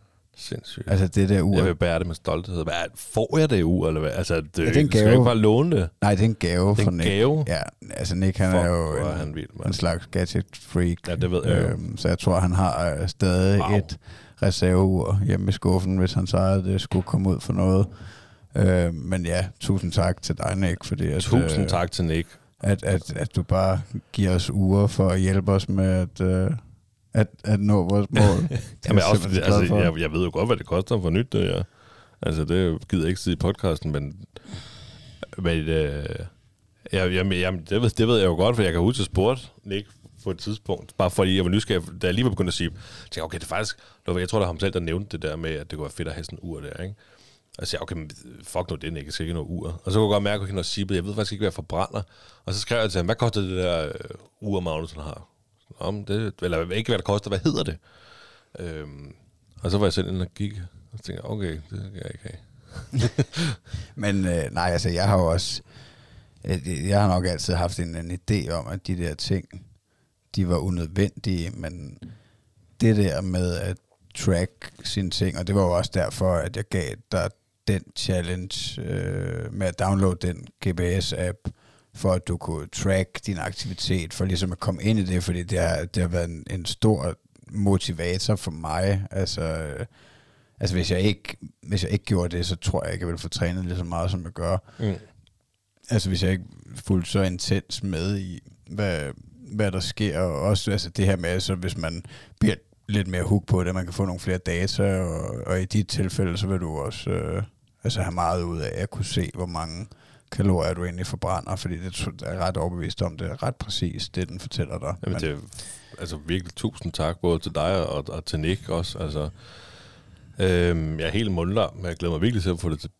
Sindssygt. Altså det der ur, Jeg vil bære det med stolthed. Hvad, får jeg det ur, eller hvad? Altså, det, Ja, det er en skal gave. ikke bare låne det. nej det er en gave Det er fra en Nick. gave? Ja, altså Nick han Fuck, er jo en, han vild, mand. en slags gadget freak. Ja, det ved jeg. Øhm, så jeg tror, han har øh, stadig Wow. et reserveur hjemme i skuffen, hvis han at det skulle komme ud for noget. Øh, men ja, tusind tak til dig, Nick, fordi at, Tusind øh, tak til Nick. At, at, at du bare giver os uger for at hjælpe os med at, øh, at, at nå vores mål. [LAUGHS] Jamen, også, altså, jeg, jeg ved jo godt, hvad det koster for nyt, det ja. Altså, det gider jeg ikke sige i podcasten, men... Men øh, jeg, jeg, jeg, det, ved, det ved jeg jo godt, for jeg kan huske, at spurgte Nick på et tidspunkt, bare fordi jeg var nysgerrig, da jeg lige var begyndt at sige, tænkte, okay, det er faktisk, jeg tror, det var ham selv, der nævnte det der med, at det kunne være fedt at have sådan en ur der, ikke? Og så sagde okay, fuck nu det, Nick, jeg skal ikke noget ur. Og så kunne jeg godt mærke, at jeg sippede, jeg ved faktisk ikke, hvad jeg forbrænder. Og så skrev jeg til ham, hvad koster det der øh, ur, Magnus har? Om det, eller ikke, hvad det koster, hvad hedder det? Øhm, og så var jeg selv inde og gik, og så tænkte jeg, okay, det kan jeg ikke have. [LAUGHS] Men øh, nej, altså jeg har jo også, øh, jeg har nok altid haft en, en idé om, at de der ting, de var unødvendige, men det der med at track sine ting, og det var jo også derfor, at jeg gav dig den challenge øh, med at downloade den GPS-app, for at du kunne track din aktivitet, for ligesom at komme ind i det, fordi det har, det har været en, en stor motivator for mig. Altså, altså hvis, jeg ikke, hvis jeg ikke gjorde det, så tror jeg ikke, jeg ville få trænet lige så meget, som jeg gør. Mm. Altså hvis jeg ikke fulgte så intens med i, hvad, hvad der sker, og også altså, det her med, altså, hvis man bliver lidt mere hook på det, man kan få nogle flere data, og, og i de tilfælde, så vil du også øh, altså have meget ud af at kunne se, hvor mange kalorier du egentlig forbrænder, fordi det er ret overbevist om, det er ret præcist, det den fortæller dig. Jamen, det er altså virkelig tusind tak, både til dig og, og til Nick også. Altså, øhm, jeg er helt mundlam, men jeg glæder mig virkelig til at få det til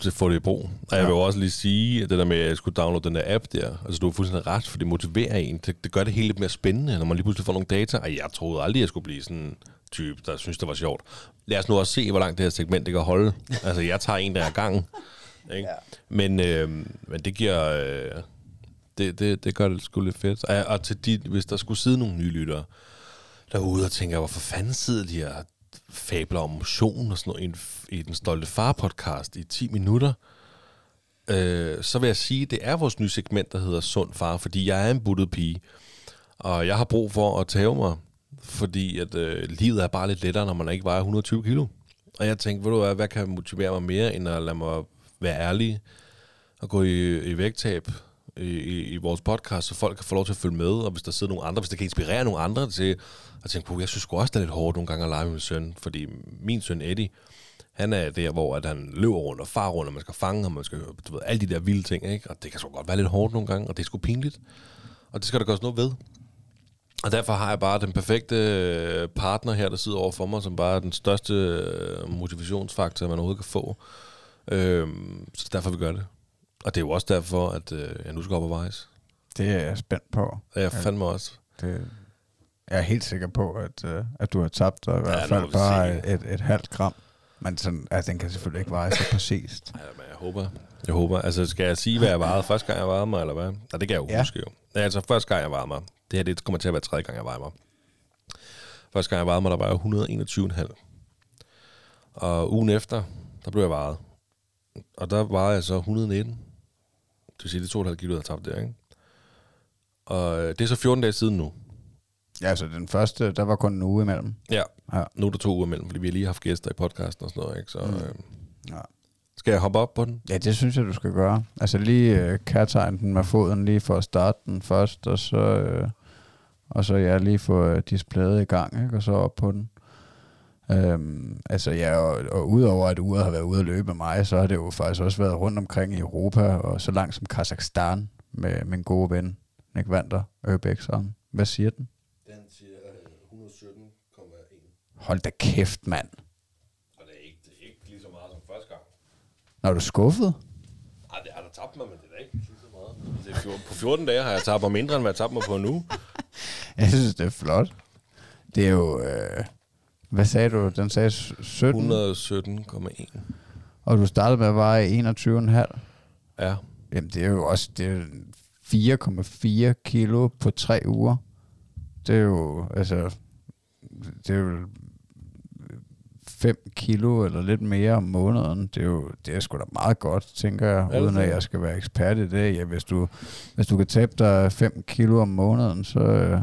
til at få det i brug. Og jeg vil også lige sige, at det der med, at jeg skulle downloade den der app der, altså du har fuldstændig ret, for det motiverer en. Det, det gør det hele lidt mere spændende, når man lige pludselig får nogle data. Og jeg troede aldrig, jeg skulle blive sådan type, der synes, det var sjovt. Lad os nu også se, hvor langt det her segment det kan holde. [LAUGHS] altså, jeg tager en der er gangen. Ikke? Ja. Men, øh, men det giver... Øh, det, det, det gør det sgu lidt fedt. Og, og til de, hvis der skulle sidde nogle nye lyttere derude og tænker, hvorfor fanden sidder de her fabler om motion og sådan noget i, en, i den stolte far-podcast i 10 minutter, øh, så vil jeg sige, at det er vores nye segment, der hedder Sund Far, fordi jeg er en buttet pige, og jeg har brug for at tage mig, fordi at øh, livet er bare lidt lettere, når man ikke vejer 120 kilo. Og jeg tænkte, ved du hvad, hvad kan motivere mig mere, end at lade mig være ærlige og gå i, i vægttab i, i, i vores podcast, så folk kan få lov til at følge med, og hvis der sidder nogle andre, hvis det kan inspirere nogle andre til at tænke på, jeg synes også, det er lidt hårdt nogle gange at lege med min søn, fordi min søn Eddie, Han er der, hvor at han løber rundt og far rundt, og man skal fange ham, man skal du ved, alle de der vilde ting, ikke? Og det kan sgu godt være lidt hårdt nogle gange, og det er sgu pinligt. Og det skal der gøres noget ved. Og derfor har jeg bare den perfekte øh, partner her, der sidder over for mig, som bare er den største øh, motivationsfaktor, man overhovedet kan få. Øhm, så derfor vi gør det. Og det er jo også derfor, at øh, jeg nu skal op og vejs. Det er jeg spændt på. Og jeg Ja. fandme også. Det, jeg er helt sikker på, at, øh, at du har tabt dig i hvert nu fald bare se. et, et halvt gram. Men sådan, altså, den kan selvfølgelig ikke veje så præcist. Ja, men jeg håber. Jeg håber. Altså, skal jeg sige, hvad jeg vejede første gang, jeg vejede mig, eller hvad? Ja, det kan jeg jo Ja. ja. huske jo. Ja, altså, første gang, jeg vejede mig. Det her, det kommer til at være tredje gang, jeg vejede mig. Første gang, jeg vejede mig, der var jeg 121,5. Og ugen efter, der blev jeg vejet. Og der var jeg så 119. Det vil sige, det er 2,5 kilo, jeg har tabt der, ikke? Og øh, det er så 14 dage siden nu. Ja, altså den første, der var kun en uge imellem. Ja. Ja. Nu er der to uger imellem, fordi vi har lige haft gæster i podcasten og sådan noget, ikke? Så Mm. øh, Ja. skal jeg hoppe op på den? Ja, det synes jeg, du skal gøre. Altså lige øh, kærtegn den med foden lige for at starte den først, og så, øh, og så ja, lige få øh, displayet i gang, ikke? og så op på den. Øhm, altså ja, og, og udover at uret har været ude at løbe med mig, så har det jo faktisk også været rundt omkring i Europa, og så langt som Kazakhstan med min gode ven, Nick Vander, Ørbæksson. Hvad siger den? Den siger 117,1. Hold da kæft, mand. Og det er ikke, det er ikke lige så meget som første gang. Når du er skuffet? Ej, det har der tabt mig, men det er da ikke lige så meget. Det er på 14 dage har jeg tabt mig mindre, end hvad jeg tabte mig på nu. [LAUGHS] Jeg synes, det er flot. Det er jo... Øh, hvad sagde du? Den sagde s- 17, 117,1. og du startede med at veje 21,5. Ja. Jamen, det er jo også det er 4,4 kilo på tre uger. Det er jo, altså, det er jo 5 kilo eller lidt mere om måneden. Det er jo det er sgu da meget godt, tænker jeg, det uden at jeg skal være ekspert i det. Ja, hvis, du, hvis du kan tabe dig 5 kilo om måneden, så, øh,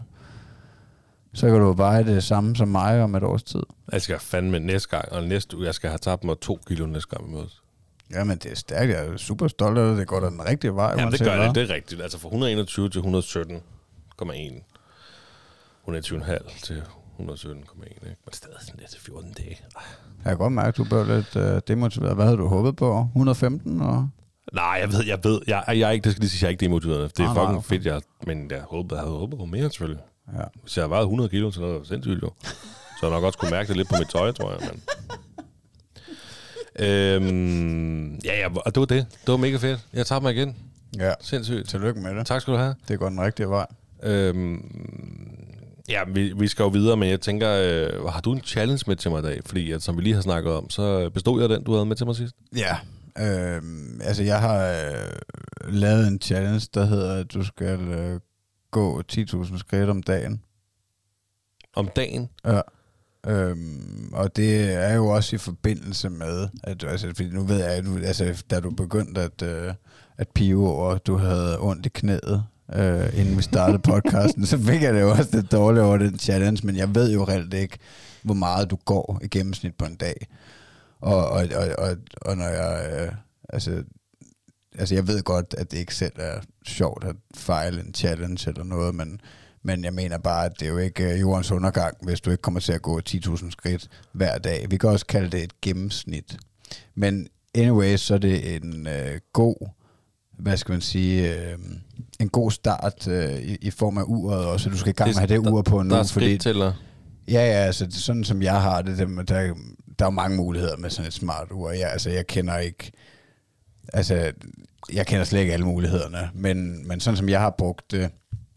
så kan du veje det samme som mig om et års tid. Jeg skal fandme næste gang, og næste uge, jeg skal have tabt mig 2 kilo næste gang vi mødes. Jamen, det er stærkt. Jeg er super stolt af det. Det går da den rigtige vej. Jamen, det gør hvad. det. Det er rigtigt. Altså fra 121 til 117,1. 120,5 til 117,1. Ikke? Men stadig sådan lidt til 14 dage. Jeg kan godt mærke, at du blev lidt øh, demotiveret. Hvad havde du håbet på? 115? Og... Nej, jeg ved, jeg ved. Jeg, jeg er ikke, det skal lige sige, jeg er ikke demotiveret. Det er Nej, nej, fucking okay. fedt, jeg, men jeg håbede, jeg havde håbet på mere, selvfølgelig. Ja. Hvis jeg havde vejet 100 kilo, så er det sindssygt jo. Så jeg nok også kunne mærke det lidt på mit tøj, tror jeg. Men. Øhm, ja, ja, og det var det. Det var mega fedt. Jeg tager mig igen. ja. Sindssygt. Tillykke med det. Tak skal du have. Det går den rigtige vej. Øhm, ja, vi, vi skal jo videre, men jeg tænker, øh, har du en challenge med til mig i dag? Fordi at, som vi lige har snakket om, så bestod jeg den, du havde med til mig sidst. Ja. Øhm, altså, jeg har øh, lavet en challenge, der hedder, at du skal øh, gå 10.000 skridt om dagen. Om dagen. Ja. Øhm, og det er jo også i forbindelse med, at altså, fordi nu ved jeg, at du, altså, da du begyndte at, øh, at pive over, at du havde ondt i knæet, øh, inden vi startede podcasten, [LAUGHS] så fik jeg det jo også lidt dårligt over den challenge, men jeg ved jo reelt ikke, hvor meget du går i gennemsnit på en dag. Og, og, og, og, og når jeg, øh, altså, altså jeg ved godt, at det ikke selv er sjovt at fejle en challenge eller noget, men, men jeg mener bare, at det er jo ikke øh, jordens undergang, hvis du ikke kommer til at gå 10.000 skridt hver dag. Vi kan også kalde det et gennemsnit. Men anyway, så er det en øh, god, hvad skal man sige, øh, en god start øh, i, i form af uret også, så du skal i gang med at have det ur på nu. Der er fordi, at... Ja, ja, altså det, er sådan som jeg har det, der, der, der er jo mange muligheder med sådan et smart ur. Jeg, altså jeg kender ikke, altså jeg kender slet ikke alle mulighederne, men, men sådan som jeg har brugt det,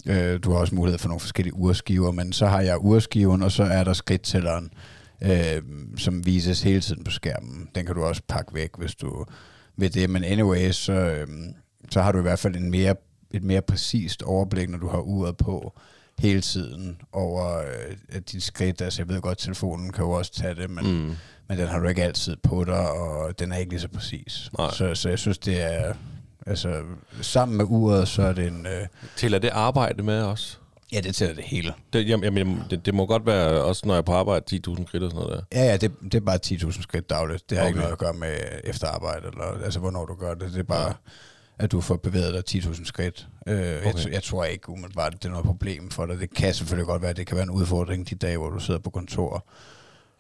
øh, du har også mulighed for nogle forskellige urskiver, men så har jeg urskiven, og så er der skridttælleren, øh, som vises hele tiden på skærmen. Den kan du også pakke væk, hvis du vil det, men anyway, så, øh, så har du i hvert fald en mere, et mere præcist overblik, når du har uret på hele tiden over øh, din skridt. Altså jeg ved godt, telefonen kan jo også tage det, men, mm. Men den har du ikke altid på dig, og den er ikke lige så præcis. Nej. Så, så jeg synes, det er... Altså, sammen med uret, så er det en... Øh, at det arbejde med os. ja, det tæller det hele. Det, jamen, jamen, det, det må godt være, også når jeg er på arbejde, 10.000 skridt og sådan noget der. Ja, ja, det, det er bare 10.000 skridt dagligt. Det har okay. ikke noget at gøre med efterarbejde, eller altså, hvornår du gør det. Det er bare, ja. at du får bevæget dig 10.000 skridt. Øh, okay. jeg, jeg tror ikke umiddelbart, at det er noget problem for dig. Det kan selvfølgelig godt være, at det kan være en udfordring de dage, hvor du sidder på kontor.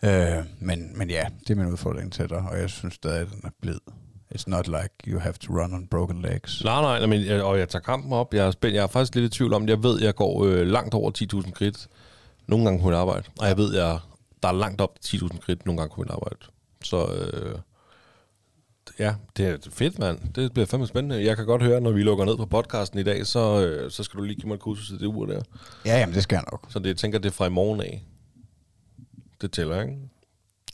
Øh, men, men ja, det er min udfordring til dig, og jeg synes stadig, at den er blid. It's not like you have to run on broken legs. Nej, nej, nej, men, jeg- og jeg tager kampen op. Jeg er, spændt, jeg er faktisk lidt i tvivl om, jeg ved, jeg går øh, langt over 10.000 kridt nogle gange på mit arbejde. Og jeg ved, jeg, der er langt op til 10.000 kridt nogle gange på mit arbejde. Så øh, ja, det er fedt, mand. Det bliver fandme spændende. Jeg kan godt høre, når vi lukker ned på podcasten i dag, så, øh, så skal du lige give mig et kursus i det ur der. Ja, jamen det skal jeg nok. Så det, jeg tænker, det er fra i morgen af. Det tæller, ikke?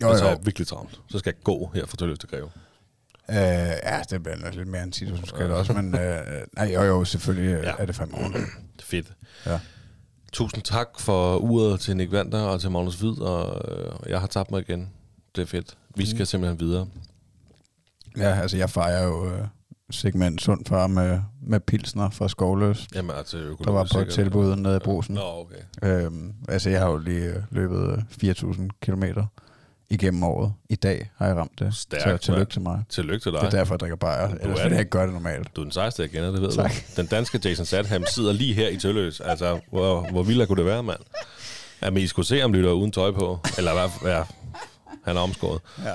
Jo, er jo. jeg virkelig travlt. Så skal jeg gå her fra Tølløs til Greve. Øh, ja, det bliver nok lidt mere end 10.000 skridt også, men øh, nej, jo, jo, selvfølgelig ja. Ja. er det fandme ordentligt. Er fedt. Ja. Tusind tak for uret til Nick Vander og til Magnus Hvid, og øh, jeg har tabt mig igen. Det er fedt. Vi skal simpelthen videre. ja, altså jeg fejrer jo øh, segment sund far med, med pilsner fra Skovløs, Jamen, altså, der var på et tilbud nede i brusen. Nå, okay. Øhm, altså jeg har jo lige øh, løbet øh, 4.000 kilometer igennem året. I dag har jeg ramt det. Stærkt, så tillykke mand. til mig. Tillykke til dig. Det er derfor, jeg drikker bajer. Ellers er ville det. jeg ikke gøre det normalt. Du er den sejeste, jeg kender, det ved Tak. du. Den danske Jason Statham sidder lige her i Tølløs. Altså, hvor, hvor vildt kunne det være, mand? Ja, men I skulle se ham lytter uden tøj på. Eller hvad? Ja, han er omskåret. Ja.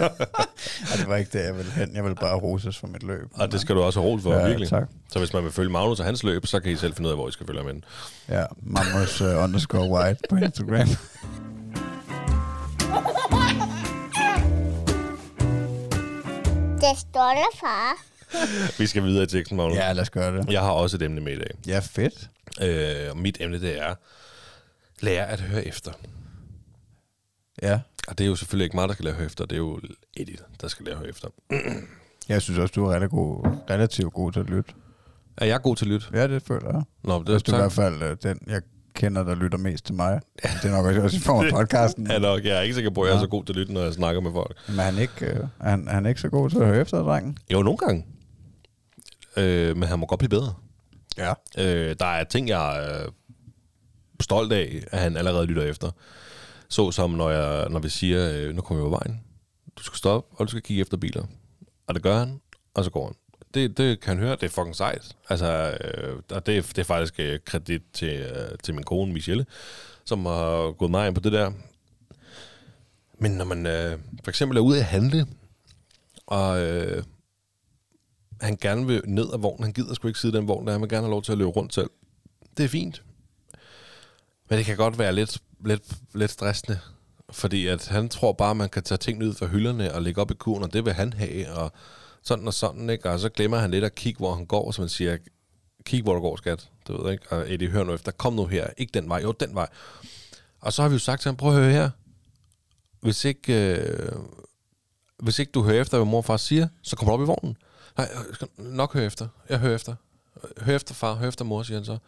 Ej, det var ikke det, jeg ville hen. Jeg ville bare roses for mit løb. Og det skal du også have ros for, Ja, virkelig. tak. Så hvis man vil følge Magnus og hans løb, så kan I selv finde ud af, hvor I skal følge ham ind. Ja, Mammos uh, underscore white på Instagram. Det stolte far. Vi skal videre i teksten, Magnus. ja, lad os gøre det. Jeg har også et emne med i dag. Ja, fedt. Øh, mit emne, det er, lære at høre efter. Ja, Og det er jo selvfølgelig ikke mig, der skal høre efter. Det er jo Eddie, der skal høre efter. [CLEARS THROAT] jeg synes også, du er rigtig god, relativt god til at lytte. Er jeg god til at lytte? Ja, det føler jeg. Nå, det Det er i hvert fald uh, den, jeg kender, der lytter mest til mig. Det er nok også, i form af [LAUGHS] podcasten. Ja, nok. Jeg er ikke sikker på, at jeg er Ja. så god til at lytte, når jeg snakker med folk. Men er han ikke, uh, er han, er han ikke så god til at høre efter, drengen? Jo, nogle gange. Øh, men han må godt blive bedre. Ja. Øh, der er ting, jeg er stolt af, at han allerede lytter efter. Så som når, jeg, når vi siger, øh, nu kommer vi på vejen. Du skal stoppe, og du skal kigge efter biler. Og det gør han, og så går han. Det, det kan han høre, det er fucking sejt. Altså, øh, og det, er- det er faktisk øh, kredit til, øh, til min kone, Michelle, som har gået mig ind på det der. Men når man øh, for eksempel er ude at handle, og øh, han gerne vil ned af vognen, han gider sgu ikke sidde i den vogn, der han vil gerne have lov til at løbe rundt selv. Det er fint. Men det kan godt være lidt, lidt, lidt stressende, fordi at han tror bare, at man kan tage ting ud fra hylderne og lægge op i kurven, og det vil han have, og sådan og sådan, ikke? Og så glemmer han lidt at kigge, hvor han går, så man siger, kig, hvor du går, skat. Du ved, ikke? Og Eddie, hør nu efter, kom nu her, ikke den vej, jo, den vej. Og så har vi jo sagt til ham, prøv at høre her, hvis ikke, øh, hvis ikke du hører efter, hvad mor og far siger, så kommer du op i vognen. Nej, jeg skal nok høre efter. Jeg hører efter. Hør efter far, hør efter mor, siger han så.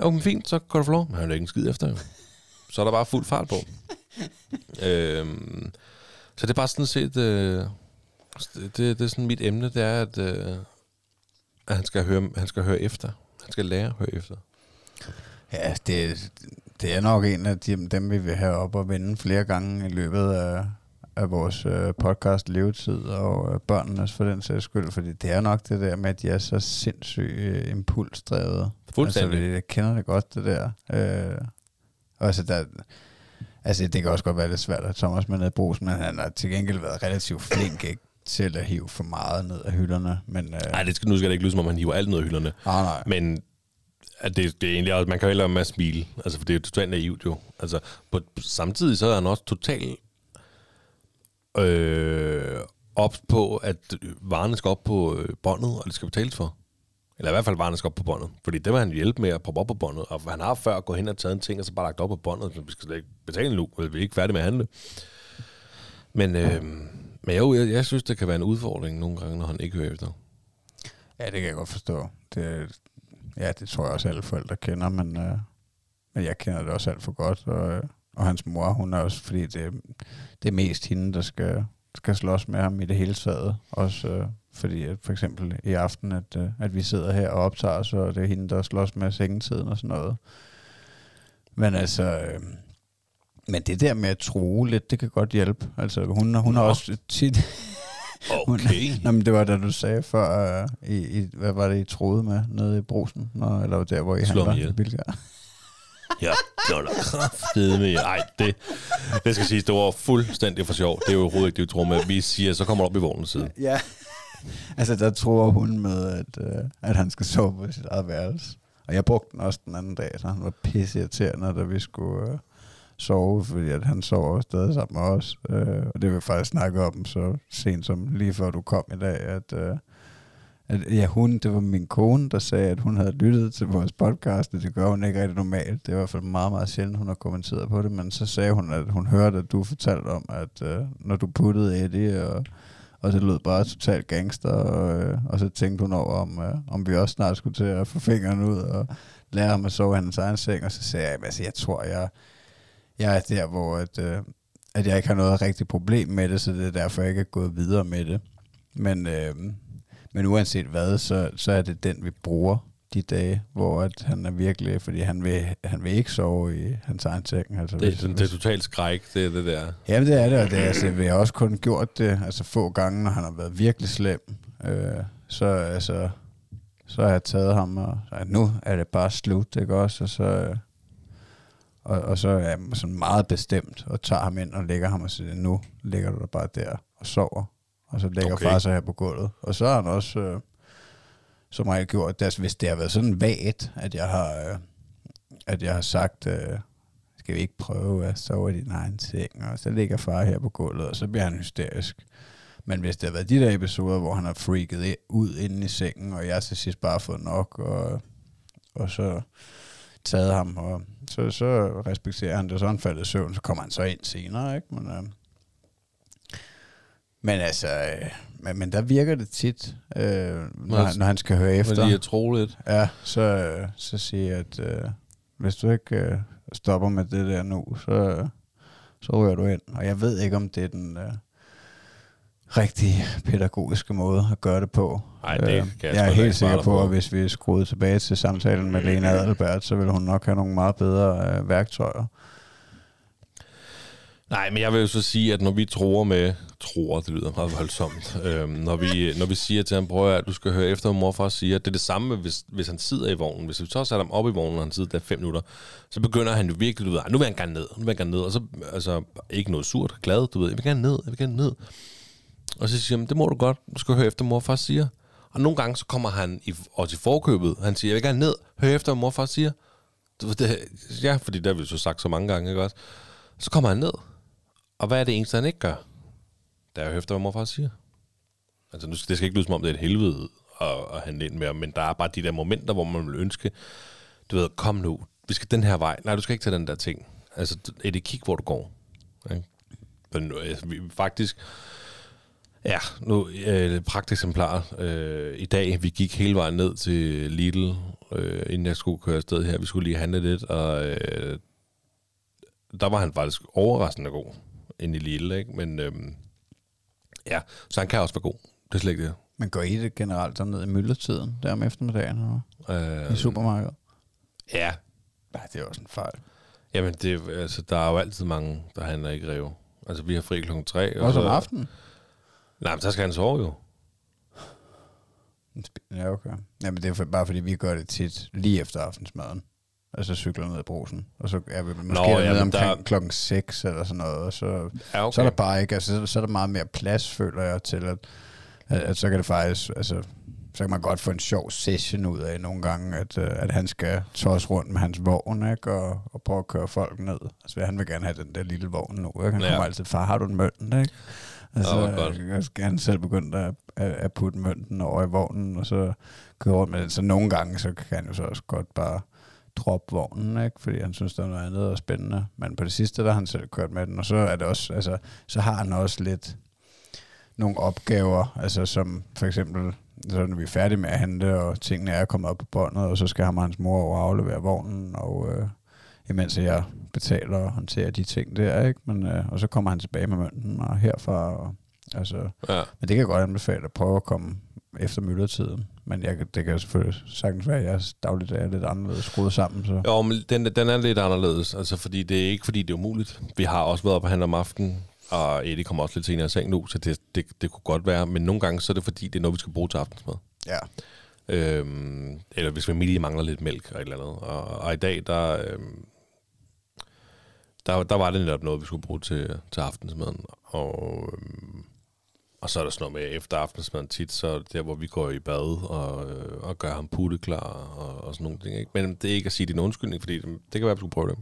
Ja, men fint, så kan du få lov. Men han er ikke en skid efter, jo. Så er der bare fuld fart på. [LAUGHS] øhm, så det er bare sådan set... Øh, det, det er sådan mit emne, det er, at, øh, at han, skal høre, han skal høre efter. Han skal lære at høre efter. Ja, det, det er nok en af de, dem, vi vil have op og vende flere gange i løbet af, af vores øh, podcast levetid, og øh, børnenes for den sags skyld, fordi det er nok det der med, at de er så sindssygt øh, impulsdrevet. Fuldstændig. Altså, jeg kender det godt, det der. Øh, altså, der, altså, det kan også godt være lidt svært at Thomas med brusen, men han har til gengæld været relativt flink, ikke? til at hive for meget ned af hylderne. Men, øh, Nej, det skal, nu skal det ikke lyde, som om han hiver alt ned af hylderne. nej, nej. Men at det, det er egentlig også, man kan jo heller med at smile, altså for det er jo totalt naivt jo. Altså på, samtidig så er han også totalt øh, op på, at varerne skal op på øh, båndet, og det skal betales for. Eller i hvert fald varerne skal op på båndet. Fordi det var han hjælpe med at proppe op på båndet. Og han har før gået hen og taget en ting, og så bare lagt op på båndet, så vi skal slet ikke betale nu, eller vi er ikke færdige med at handle. Men, øh, men jo, jeg, jeg synes, det kan være en udfordring nogle gange, når han ikke hører efter. Ja, det kan jeg godt forstå. Det, ja, det tror jeg også alle forældre kender, men, øh, men jeg kender det også alt for godt. Og, øh, og hans mor, hun er også, fordi det, det er mest hende, der skal, skal slås med ham i det hele taget. Også øh, fordi at for eksempel i aften, at, øh, at vi sidder her og optager, så det er hende, der slås med sengetiden og sådan noget. Men altså... Øh, men det der med at true lidt, det kan godt hjælpe. Altså, hun, hun har også tit... [LAUGHS] Okay. Nå, men det var da du sagde før, øh, i, i, hvad var det, I troede med nede i brusen? Nå, eller der, hvor I Slå handler bilgær. Ja, det var da kraftedeme. Ej, det, det skal siges, det var fuldstændig for sjov. Det er jo overhovedet ikke det, vi tror med. Vi siger, så kommer du op i vognen siden. Ja. Altså, der tror hun med, at, øh, at han skal sove på sit eget værelse. Og jeg brugte den også den anden dag, så han var pisseirriterende, da vi skulle øh, sove, fordi at han sover stadig sammen med os. Øh, og det vil jeg faktisk snakke om så sent som lige før du kom i dag, at, øh, at ja, hun, det var min kone, der sagde, at hun havde lyttet til vores podcast, og det gør hun ikke rigtig normalt. Det er i hvert fald meget, meget sjældent, hun har kommenteret på det, men så sagde hun, at hun hørte, at du fortalte om, at øh, når du puttede Eddie, og, og det lød bare totalt gangster, og, øh, og så tænkte hun over, om, øh, om vi også snart skulle til at få fingrene ud og lære ham at sove i hans egen seng, og så sagde jeg, altså, jeg tror, jeg, jeg er der, hvor at, øh, at jeg ikke har noget rigtigt problem med det, så det er derfor, jeg ikke er gået videre med det. Men, øh, men uanset hvad, så, så er det den, vi bruger de dage, hvor at han er virkelig, fordi han vil, han vil ikke sove i hans egen seng. Altså, Det, hvis- det, det er totalt skræk, det er det der. Jamen det er det, og det er, altså, vi har også kun gjort det altså få gange, når han har været virkelig slem. Øh, så, altså, så har jeg taget ham, og så, nu er det bare slut, ikke også? Og så, øh, og, og så er jeg sådan meget bestemt, og tager ham ind og lægger ham og siger, nu ligger du der bare der og sover. Og så lægger Okay. far sig her på gulvet. Og så har han også, øh, som har gjort, det, hvis det har været sådan vagt, at jeg har, øh, at jeg har sagt, øh, skal vi ikke prøve at sove i din egen seng? Og så ligger far her på gulvet, og så bliver han hysterisk. Men hvis det har været de der episoder, hvor han har freaket ud inde i sengen, og jeg til sidst bare har fået nok, og, og så taget ham, og så, så respekterer han det, så han faldet i søvn, så kommer han så ind senere, ikke? Men, øh, men altså, øh, men, men der virker det tit, øh, når, han, når han skal høre efter. Fordi jeg tror lidt. Ja, så, øh, så siger jeg, at øh, hvis du ikke øh, stopper med det der nu, så, så ryger du ind. Og jeg ved ikke, om det er den øh, rigtige pædagogiske måde at gøre det på. Ej, det kan jeg jeg er helt sikker på, på. at hvis vi skruede tilbage til samtalen med Lena Adelbert, så ville hun nok have nogle meget bedre øh, værktøjer. Nej, men jeg vil jo så sige, at når vi tror med... Tror, det lyder meget voldsomt. øhm, når, vi, når vi siger til ham, prøv at du skal høre efter, hvad morfar siger. Det er det samme, hvis, hvis han sidder i vognen. Hvis vi så sætter ham op i vognen, og han sidder der fem minutter, så begynder han jo virkelig, du ved, nu vil han gerne ned, nu vil han gerne ned. Og så, altså, ikke noget surt, glad, du ved, jeg vil gerne ned, jeg vil gerne ned. Og så siger han, det må du godt, du skal høre efter, hvad morfar siger. Og nogle gange, så kommer han i, også i forkøbet. Han siger, jeg vil gerne ned, hør efter, hvad morfar siger. Du ved, det, ja, fordi det har vi jo så sagt så mange gange, ikke også? Så kommer han ned. Og hvad er det eneste, han ikke gør? Der er jo efter, hvad morfar siger. Altså, nu skal, det skal ikke lyde som om, det er et helvede at, at handle ind med men der er bare de der momenter, hvor man vil ønske, du ved, kom nu, vi skal den her vej. Nej, du skal ikke tage den der ting. Altså, et kig, hvor du går. Ikke? Men, altså, vi, faktisk, ja, nu øh, et pragteksemplar øh, i dag. Vi gik hele vejen ned til Lidl, øh, inden jeg skulle køre afsted her. Vi skulle lige handle lidt, og øh, der var han faktisk overraskende god ind i Lidl, ikke? Men øhm, ja, så han kan også være god. Det er slet ikke det. Men går I det generelt så ned i myldretiden, der om eftermiddagen og Øh, i supermarkedet? Ja, Nej, det er også en fejl. jamen det, altså, der er jo altid mange, der handler i Greve. Altså, vi har fri klokken 3. Også om aftenen? Nej, men så skal han sove jo. Ja, okay. Jamen, det er for- bare fordi, vi gør det tit lige efter aftensmaden. Altså cykler ned i brusen. Og så er vi måske Nå, ja, nede omkring der- klokken 6 eller sådan noget. Og så, Ja, okay. så er der bare ikke, altså, så- så er der meget mere plads, føler jeg, til at, at, at så kan det faktisk, altså, så kan man godt få en sjov session ud af nogle gange, at, øh, at han skal tosse rundt med hans vogn, ikke? Og, og prøve at køre folk ned. Altså, han vil gerne have den der lille vogn nu, ikke? Han Ja. ja. kommer altid, far, har du en mønt, ikke? Altså, hvor godt. jeg skal han selv begynde at, at, at putte mønten over i vognen, og så køre rundt med den. Så nogle gange, så kan han jo så også godt bare droppe vognen, ikke? fordi han synes, der er noget andet og spændende. Men på det sidste, der har han selv kørt med den, og så er det også, altså, så har han også lidt nogle opgaver, altså som for eksempel, så når vi er færdige med at hente, og tingene er kommet op på båndet, og så skal ham og hans mor over aflevere vognen, og øh, imens jeg betaler og håndterer de ting der, ikke? Men, øh, og så kommer han tilbage med mønten, og herfra, og, altså, Ja. men det kan jeg godt anbefale at prøve at komme efter myldretiden. Men jeg, det kan selvfølgelig sagtens være, at jeres dagligdag er lidt anderledes skruet sammen. Så. Jo, men den, den er lidt anderledes, altså fordi det er ikke fordi, det er umuligt. Vi har også været på handle om aftenen, og Eddie kommer også lidt senere i seng nu, så det, det, det kunne godt være. Men nogle gange, så er det fordi, det er noget, vi skal bruge til aftensmad. Ja. Øhm, eller hvis familie mangler lidt mælk og et eller andet. Og, og i dag, der, øhm, der, der var det netop noget, vi skulle bruge til, til aftensmaden. Og, øhm, og så er der sådan noget med, efter aftensmaden tit, så der, hvor vi går i bad og, øh, og gør ham putte klar og, og sådan nogle ting. Ikke? Men det er ikke at sige, din undskyldning, fordi det, det kan være, at vi skulle prøve det.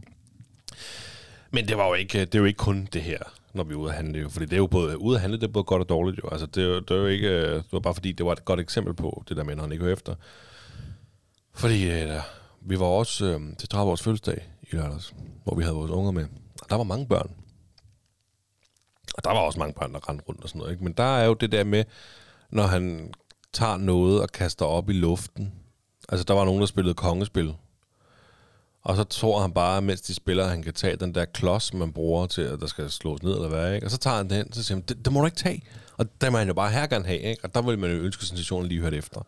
Men det var jo ikke, det er jo ikke kun det her, når vi er ude at handle. Jo. Fordi det er jo både, ude at handle, det er både godt og dårligt. Jo. Altså, det, det, er jo ikke, øh, det var bare fordi, det var et godt eksempel på det der med, når han ikke hører efter. Fordi øh, vi var også øh, til 30 års fødselsdag i lørdags, hvor vi havde vores unger med. Og der var mange børn. Og der var også mange børn, der rendte rundt og sådan noget. Ikke? Men der er jo det der med, når han tager noget og kaster op i luften. Altså, der var nogen, der spillede kongespil. Og så tror han bare, mens de spiller, at han kan tage den der klods, man bruger til, at der skal slås ned eller hvad, ikke? Og så tager han den, så siger han, det, det må du ikke tage. Og der må han jo bare her gerne have, ikke? Og der vil man jo ønske, sensationen lige hørt efter.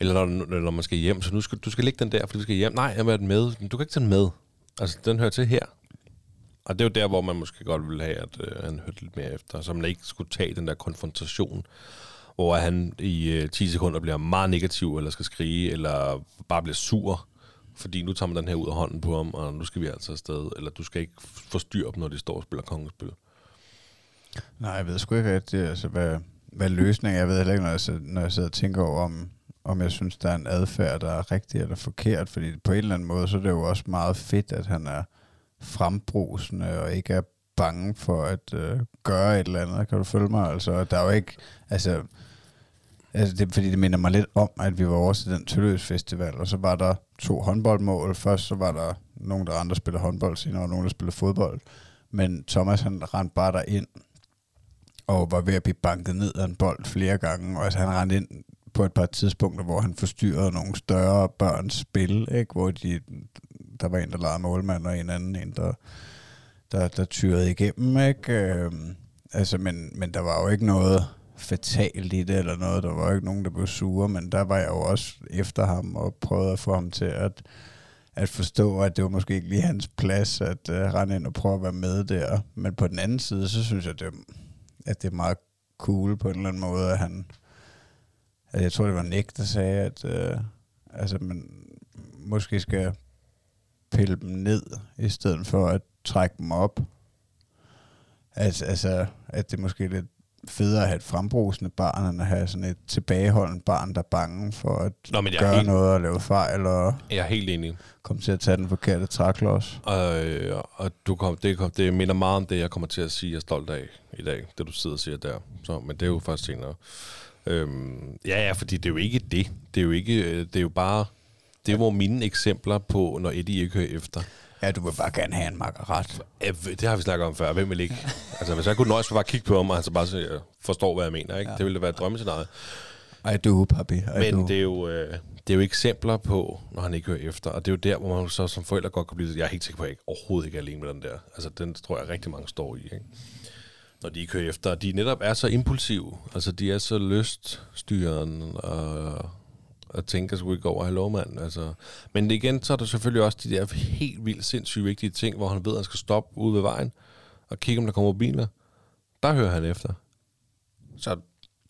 Eller når, når man skal hjem, så nu skal, du skal lægge den der, for du skal hjem. Nej, jeg vil den med. Men du kan ikke tage den med. Altså, den hører til her. Og det er jo der, hvor man måske godt ville have, at øh, han hørte lidt mere efter, så man ikke skulle tage den der konfrontation, hvor han i øh, 10 sekunder bliver meget negativ, eller skal skrige, eller bare bliver sur, fordi nu tager man den her ud af hånden på ham, og nu skal vi altså afsted, eller du skal ikke få styr når de står og spiller kongespil. Nej, jeg ved sgu ikke rigtig, altså, hvad, hvad løsningen er. Jeg ved heller ikke, når jeg, sidder- når jeg sidder og tænker over, om, om jeg synes, der er en adfærd, der er rigtig eller forkert. Fordi på en eller anden måde, så er det jo også meget fedt, at han er frembrusende og ikke er bange for at øh, gøre et eller andet. Kan du følge mig? Altså, der er jo ikke... Altså, altså det, fordi det minder mig lidt om, at vi var over til den Tølløs Festival, og så var der to håndboldmål. Først så var der nogen, der andre spillede håndbold, senere var nogen, der spillede fodbold. Men Thomas han rendte bare der ind og var ved at blive banket ned af en bold flere gange. Og altså, han rendte ind på et par tidspunkter, hvor han forstyrrede nogle større børns spil, ikke? hvor de, der var en, der legede målmand, og en anden, en, der, der, der tyrede igennem. Ikke? Øh, altså, men, men der var jo ikke noget fatalt i det, eller noget. Der var jo ikke nogen, der blev sure, men der var jeg jo også efter ham, og prøvede at få ham til at, at forstå, at det var måske ikke lige hans plads, at uh, rende ind og prøve at være med der. Men på den anden side, så synes jeg, det, at det er meget cool på en eller anden måde, at han... At jeg tror, det var Nick, der sagde, at uh, altså, man måske skal pille dem ned, i stedet for at trække dem op. Altså, altså at det måske er lidt federe at have et frembrusende barn, end at have sådan et tilbageholdende barn, der er bange for at Nå, men jeg gøre helt- noget og lave fejl og Jeg er helt enig. komme til at tage den forkerte træklods. Og, øh, og du kom, det, kom, det minder meget om det, jeg kommer til at sige, jeg er stolt af i dag, det du sidder og siger der. Så, men det er jo først senere. Øhm, ja, ja, fordi det er jo ikke det. Det er jo ikke, øh, det er jo bare, det er jo mine eksempler på, når Eddie ikke hører efter. Ja, du vil bare gerne have en makkerat. Ja, Det har vi snakket om før. Hvem vil ikke? Altså, hvis jeg kunne nøjes bare kigge på ham, og han så bare siger, forstår, hvad jeg mener. Ikke? Ja. Det ville være et drømmescenarie. I do, papi. I Men do. det er, jo, øh, det er jo eksempler på, når han ikke hører efter. Og det er jo der, hvor man så som forældre godt kan blive... Jeg er helt sikker på, at jeg ikke, overhovedet ikke er alene med den der. Altså, den tror jeg rigtig mange står i. Ikke? Når de ikke hører efter. De netop er så impulsive. Altså, de er så lyststyrende og, og tænker sgu ikke over, hallo mand. Altså. Men igen, så er der selvfølgelig også de der helt vildt sindssygt vigtige ting, hvor han ved, at han skal stoppe ude ved vejen og kigge, om der kommer biler. Der hører han efter. Så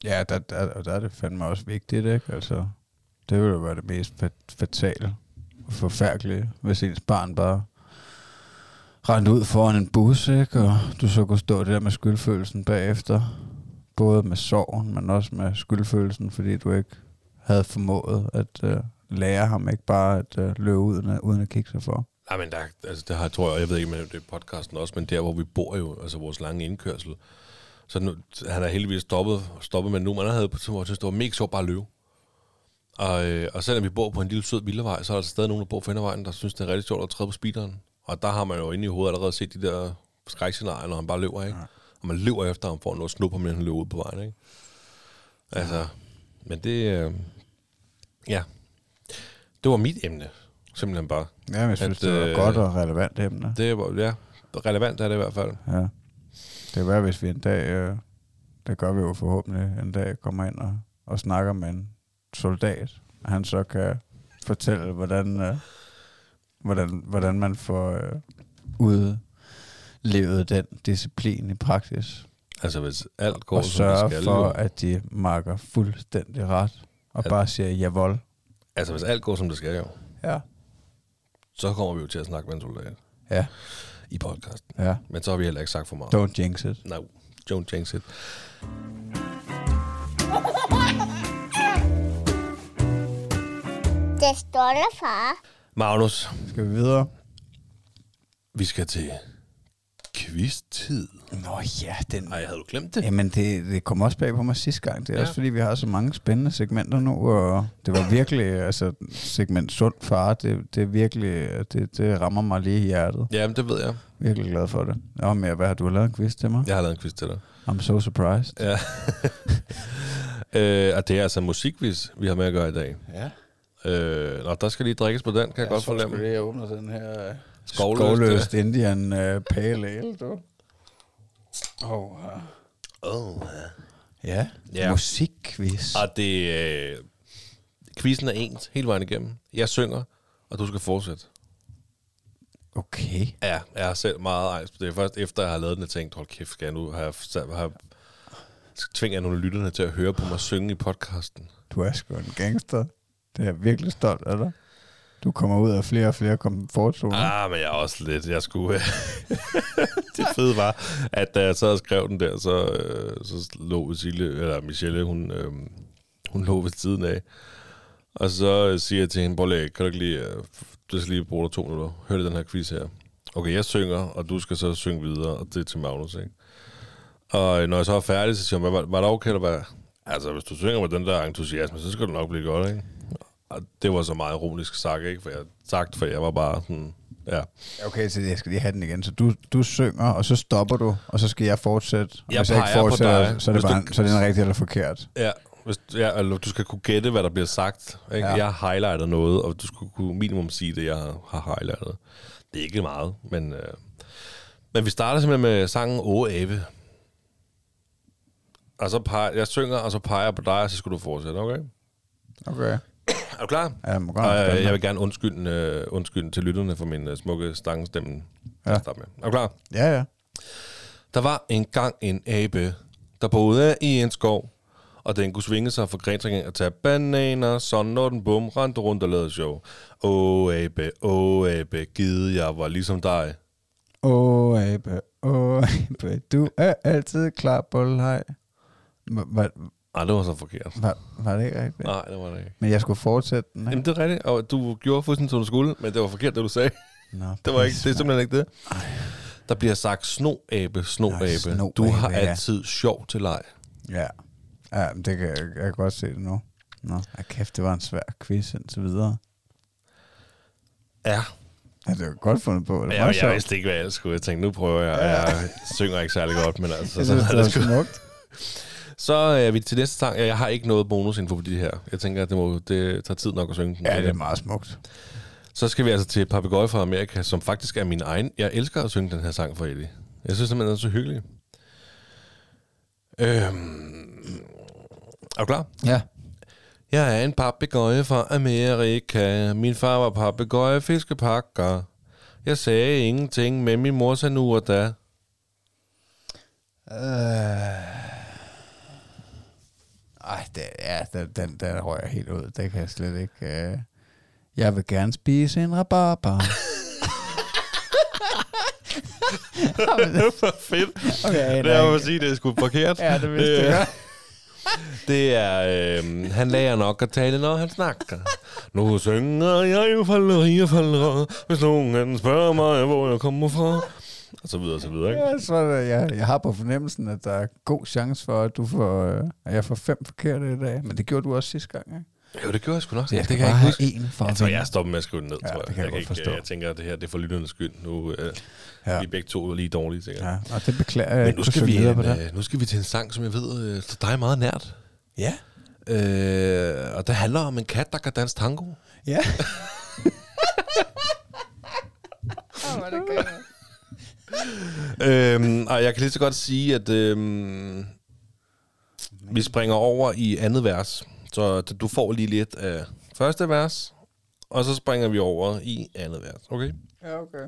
Ja, der, der, der er det fandme også vigtigt, ikke? Altså, det ville jo være det mest fatale og forfærdelige, hvis ens barn bare rendte ud foran en bus, ikke? Og du så kunne stå der med skyldfølelsen bagefter. Både med sorgen, men også med skyldfølelsen, fordi du ikke havde formået at uh, lære ham ikke bare at uh, løbe ud, uden at- uden at kigge sig for. Nej, men der, altså det har, tror jeg, jeg ved ikke, men det er podcasten også, men der, hvor vi bor jo, altså vores lange indkørsel, så nu, han er heldigvis stoppet, stoppet men nu, man havde på tidspunkt, synes, det var mega sjovt bare at løbe. Og, øh, og selvom vi bor på en lille sød vildevej, så er der stadig nogen, der bor på Findervejen, der synes, det er rigtig sjovt at træde på speederen. Og der har man jo inde i hovedet allerede set de der skrækscenarier, når han bare løber, ikke? Og man løber efter ham for at nå at snuppe ham, han løber ud på vejen, ikke? Altså, men det, øh, ja, det var mit emne, simpelthen bare. Ja, men jeg synes, At, det var øh, godt og relevant emne. Det var, ja, relevant er det i hvert fald. Ja. Det kan være, hvis vi en dag, øh, det gør vi jo forhåbentlig, en dag kommer ind og, og snakker med en soldat, og han så kan fortælle, hvordan, øh, hvordan, hvordan man får øh, udlevet den disciplin i praksis. Altså, hvis alt går, og som det sørge skal, for, at de marker fuldstændig ret, og At- bare siger jawohl. Altså, hvis alt går, som det skal, jo, Ja. så kommer vi jo til at snakke med en soldat. Ja. i podcasten. Ja. Men så har vi heller ikke sagt for meget. Don't jinx it. No, don't jinx it. Det stolte far. Magnus, Skal vi videre? vi skal til quiz-tid. Nå ja, den... Nej, havde du glemt det? Jamen, det, det kom også bag på mig sidste gang. Det er Ja. ja. også fordi, vi har så mange spændende segmenter nu, og det var virkelig, altså, segment sund far, det, det er virkelig, det, det rammer mig lige i hjertet. Jamen, det ved jeg. Virkelig glad for det. Nå, men hvad har du lavet en quiz til mig? Jeg har lavet en quiz til dig. I'm so surprised. Ja. [LAUGHS] øh, og det er altså musikquiz, vi har med at gøre i dag. Ja. Øh, nå, der skal lige drikkes på den, kan jeg godt fornemme. Jeg åbner den her Skovløst, skovløst Indian uh, Pale Ale, du. Oh, uh. Oh. Ja, Ja. musikquiz. Og det, øh, quizzen er ens hele vejen igennem. Jeg synger, og du skal fortsætte. Okay. Ja, jeg har selv meget ejs på det. Først efter jeg har lavet den, jeg tænkte, hold kæft, skal jeg nu have, have tvinger jeg nogle lytterne til at høre på mig synge i podcasten. Du er sgu en gangster. Det er jeg virkelig stolt af dig. Du kommer ud af flere og flere komfortzoner. Ah, men jeg er også lidt, jeg skulle... Øh, [LAUGHS] det fede var, at da jeg sad og skrev den der, så, øh, så lå Sille, eller Michelle, hun, øh, hun lå ved siden af. Og så øh, siger jeg til hende, Bolle, kan du ikke lige, øh, du skal lige bruge dig to minutter, hør den her quiz her. Okay, jeg synger, og du skal så synge videre, og det er til Magnus, ikke? Og når jeg så er færdig, så siger hun, var, var det okay, eller hvad? Altså, hvis du synger med den der entusiasme, så skal det nok blive godt, ikke? Og det var så meget ironisk sagt, ikke? For jeg, sagt, for jeg var bare sådan, ja. Okay, så jeg skal lige have den igen. Så du, du synger, og så stopper du, og så skal jeg fortsætte. Jeg Hvis jeg ikke fortsætter, dig. så er det, bare, du- så er det en rigtig eller forkert. Ja, hvis, ja eller du skal kunne gætte, hvad der bliver sagt. Ikke? Ja. Jeg har highlightet noget, og du skulle kunne minimum sige det, jeg har, har highlightet. Det er ikke meget, men, øh, men vi starter simpelthen med sangen Åh Ave. Og så peger, jeg synger, og så peger jeg på dig, og så skal du fortsætte, okay? Okay. Er du klar? Ja, må Og godt øh, jeg vil gerne undskylde, øh, undskylde til lytterne for min øh, smukke stangstemme. Ja. Med. Er du klar? Ja, ja. Der var engang en abe, der boede i en skov, og den kunne svinge sig fra gren til gren og tage bananer, så når den bum rendte rundt og lavede show. Åh abe, åh abe, givet jeg var ligesom dig. Åh, abe, åh, abe, du er altid klar på leg. Var, Nej, det var så forkert. var, var det ikke rigtigt? Nej, det var det ikke. Men jeg skulle fortsætte den, ikke? Jamen, det er rigtigt, og du gjorde fuldstændig, som du skulle, men det var forkert, det du sagde. Nå, [LAUGHS] Det, var ikke, det er simpelthen ikke det. Der bliver sagt sno-abe, Ej, sno-abe. sno-abe, Du har ja. altid sjov til leg. Ja. Ja, men det kan jeg, jeg kan godt se det nu. Nå, ja, kæft, det var en svær quiz indtil videre. Ja, Ja, det var godt fundet på. Det var jeg, sjovt. vidste ikke, hvad jeg skulle. Jeg tænkte, nu prøver jeg. Jeg synger ikke særlig godt, men altså, Jeg synes, er det var smukt. Så er vi til næste sang. Jeg har ikke noget bonusinfo på de her. Jeg tænker, at det, må, det tager tid nok at synge den. Ja, det er meget smukt. Så skal vi altså til Papagøje fra Amerika, som faktisk er min egen. Jeg elsker at synge den her sang for Eddie. Jeg synes simpelthen, den er så hyggelig. Øhm, er du klar? Ja. Jeg er en papegøje fra Amerika. Min far var papegøje fiskepakker. Jeg sagde ingenting, men min mor sagde nu og da. Øh... Ej, det, ja, den, den, den røg jeg helt ud. Det kan jeg slet ikke... Uh... Jeg vil gerne spise en rabarber. [LAUGHS] det var fedt. Okay, Det er at sige, det er sgu forkert. Ja, det vidste jeg godt. [LAUGHS] Det er, øh, han lærer nok at tale, når han snakker. Nu synger jeg jo falleri og falder, hvis nogen spørger mig, hvor jeg kommer fra. Og så videre, og så videre, ikke? Ja, så det, jeg, jeg har på fornemmelsen, at der er god chance for, at, du får, øh, at jeg får fem forkerte i dag. Men det gjorde du også sidste gang, ikke? Jo, det gjorde jeg sgu nok. Så jeg det kan jeg bare ikke huske. en for Jeg at tror, jeg stopper med at skrive den ned, Ja, tror jeg. det kan jeg godt ikke, forstå. Jeg tænker, at det her det er for lytternes skyld. Nu øh, Ja. ja. vi er begge to lige dårlige, sikkert. Ja. Ja, og det beklager jeg. Men nu skal, vi, videre på en, det. øh, nu skal vi til en sang, som jeg ved, øh, står dig meget nært. Ja. Øh, og det handler om en kat, der kan danse tango. Ja. [LAUGHS] øhm, og jeg kan lige så godt sige, at øhm, vi springer over i andet vers. Så du får lige lidt af første vers, og så springer vi over i andet vers. Okay? Ja, okay.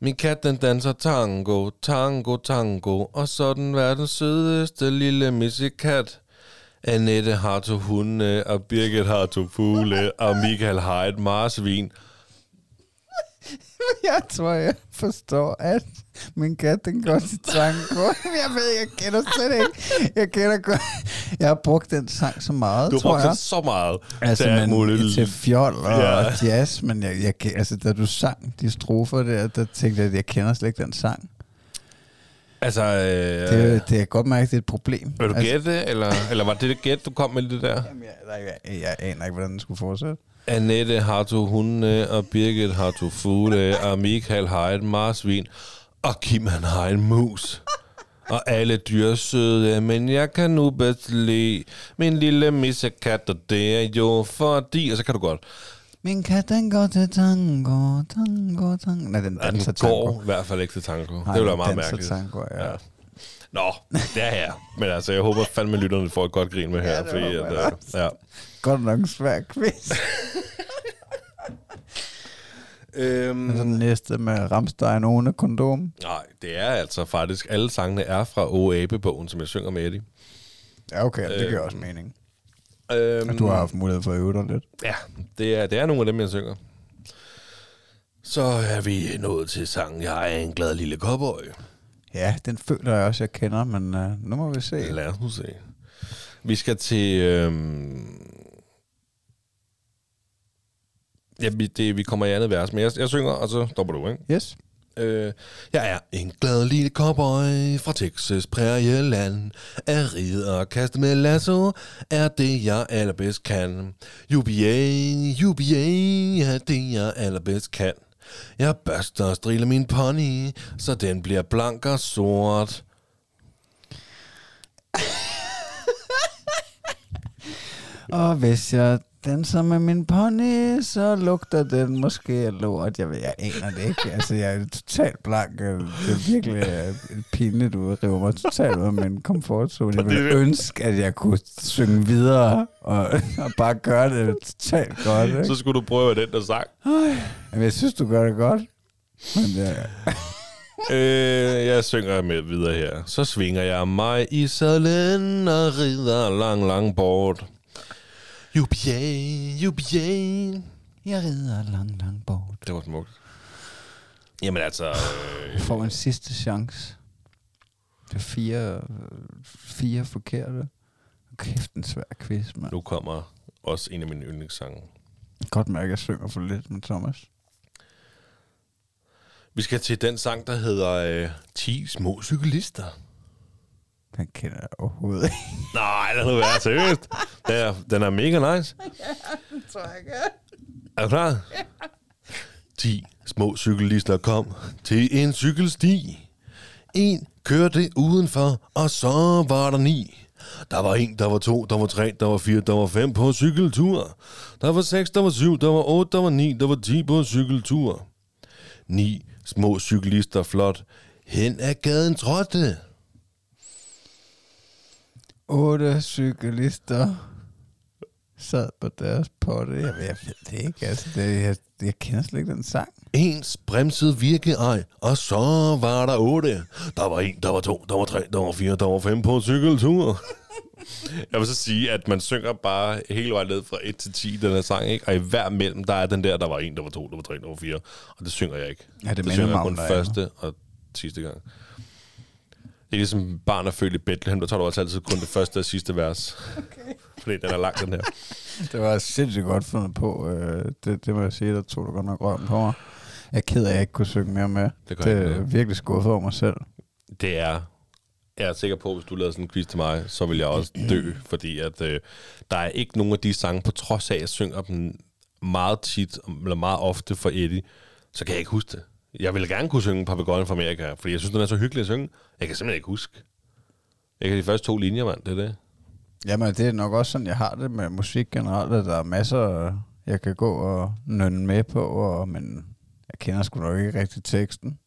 Min kat, den danser tango, tango, tango, og så den verdens sødeste lille missekat. Annette har to hunde, og Birgit har to fugle, og Michael har et marsvin. [LAUGHS] Jeg tror, jeg forstår, at min kat, den går til tango. [LAUGHS] Jeg ved, jeg kender slet ikke. Jeg kender godt. Jeg har brugt den sang så meget, Du har brugt det så meget. Altså, men, muligt. til fjol og Ja. ja. jazz, men jeg, jeg, altså, da du sang de strofer der, der tænkte jeg, at jeg kender slet ikke den sang. Altså, øh, Det, det er godt mærke, det er et problem. vil du altså, gætte, eller, eller var det det gæt, du kom med det der? Jamen, jeg, jeg, jeg aner ikke, hvordan den skulle fortsætte. Annette har du hunde, og Birgit har du fugle, og Michael har et marsvin, og Kim han har en mus. Og alle dyr er søde, men jeg kan nu bedst lide min lille missekat, og det er jo fordi... Og så kan du godt. Min kat, den går til tango, tango, tango. Nej, den Ja, den danser går tango. i hvert fald ikke til tango. Nej, det ville være meget mærkeligt. tango, ja. Ja. Nå, det er her. Men altså, jeg håber fandme, lytterne får et godt grin med her. Ja, det fordi, at, øh, ja. Godt nok svær quiz. Øhm, Men så den næste med Ramstein uden kondom. nej, det er altså faktisk, alle sangene er fra O Abe-bogen, som jeg synger med Eddie. Ja, okay, det giver Øhm, også mening. Øhm, Og du har haft mulighed for at øve dig lidt. Ja, det er, det er nogle af dem, jeg synger. Så er vi nået til sangen Jeg er en glad lille cowboy. Ja, den føler jeg også, jeg kender, men uh, nu må vi se. Lad os nu se. Vi skal til... Øhm... Ja, vi, det, vi kommer i andet vers, men jeg, jeg synger, og så stopper du, ikke? Yes. Øh, jeg er en glad lille cowboy fra Texas prærieland. Er ride og kaste med lasso, er det jeg allerbedst kan. UBA, UBA, er det jeg allerbedst kan. Jeg børster og striler min pony, så den bliver blank og sort. Og hvis jeg danser med min pony, så lugter den måske af lort. Jeg, ved, jeg aner det ikke. Altså, jeg er totalt blank. Det er virkelig øh, pinligt, du river mig totalt ud af min komfortzone. Jeg ville Det- ønske, at jeg kunne synge videre og, og bare gøre det totalt godt. Ikke? Så skulle du prøve den der sang. Men jeg synes, du gør det godt. Men ja, øh, jeg synger med videre her. Så svinger jeg mig i sadlen og rider lang, lang bort. UBA, UBA. jeg rider langt, langt bort. Det var smukt. Jamen altså... Øh, får en sidste chance. Det er fire, fire forkerte. Kæft, en svær quiz, mand. nu kommer også en af mine yndlingssange. Godt mærke, at jeg synger for lidt med Thomas. Vi skal til den sang, der hedder øh, 10 små cyklister. Den kender jeg overhovedet ikke. [LAUGHS] Nej, lad nu være seriøst. Den er, den er mega nice. [LAUGHS] Er du klar? 10 små cyklister kom til en cykelsti. En kørte udenfor, og så var der ni. Der var en, der var to, der var tre, der var fire, der var fem på cykeltur. Der var seks, der var syv, der var otte, der var ni, der var ti på cykeltur. Ni små cyklister flot hen ad gaden trådte. Otte cyklister sad på deres potte. Jeg, jeg ved det ikke. Altså, det, jeg, jeg kender slet ikke den sang. Ens bremsede virke ej, og så var der otte. Der var en, der var to, der var tre, der var fire, der var fem på cykeltur. Jeg vil så sige, at man synger bare hele vejen ned fra 1 til 10, den her sang, ikke? Og i hver mellem, der er den der, der var en, der var to, der var tre, der var fire. Og det synger jeg ikke. Ja, det det synger jeg kun første og sidste gang. Det er ligesom barn er født i Bethlehem, der tager du altså altid kun det første og sidste vers. Okay. Fordi den er lang, den her. Det var sindssygt godt fundet på. Øh, det, det må jeg sige, der tog du godt nok røven på mig. Jeg er ked af, at jeg ikke kunne synge mere med. Det gør det er virkelig skuffet over mig selv. det er... Jeg er sikker på, at hvis du lavede sådan en quiz til mig, så vil jeg også dø, fordi at øh, der er ikke nogen af de sange, på trods af, at jeg synger dem meget tit, eller meget ofte for Eddie, så kan jeg ikke huske det. Jeg ville gerne kunne synge Papagøjen fra Amerika, fordi jeg synes, den er så hyggelig at synge. Jeg kan simpelthen ikke huske. Jeg kan de første to linjer, mand, det er det. Jamen, det er nok også sådan, jeg har det med musik generelt, at der er masser, jeg kan gå og nynne med på, og, men jeg kender sgu nok ikke rigtig teksten.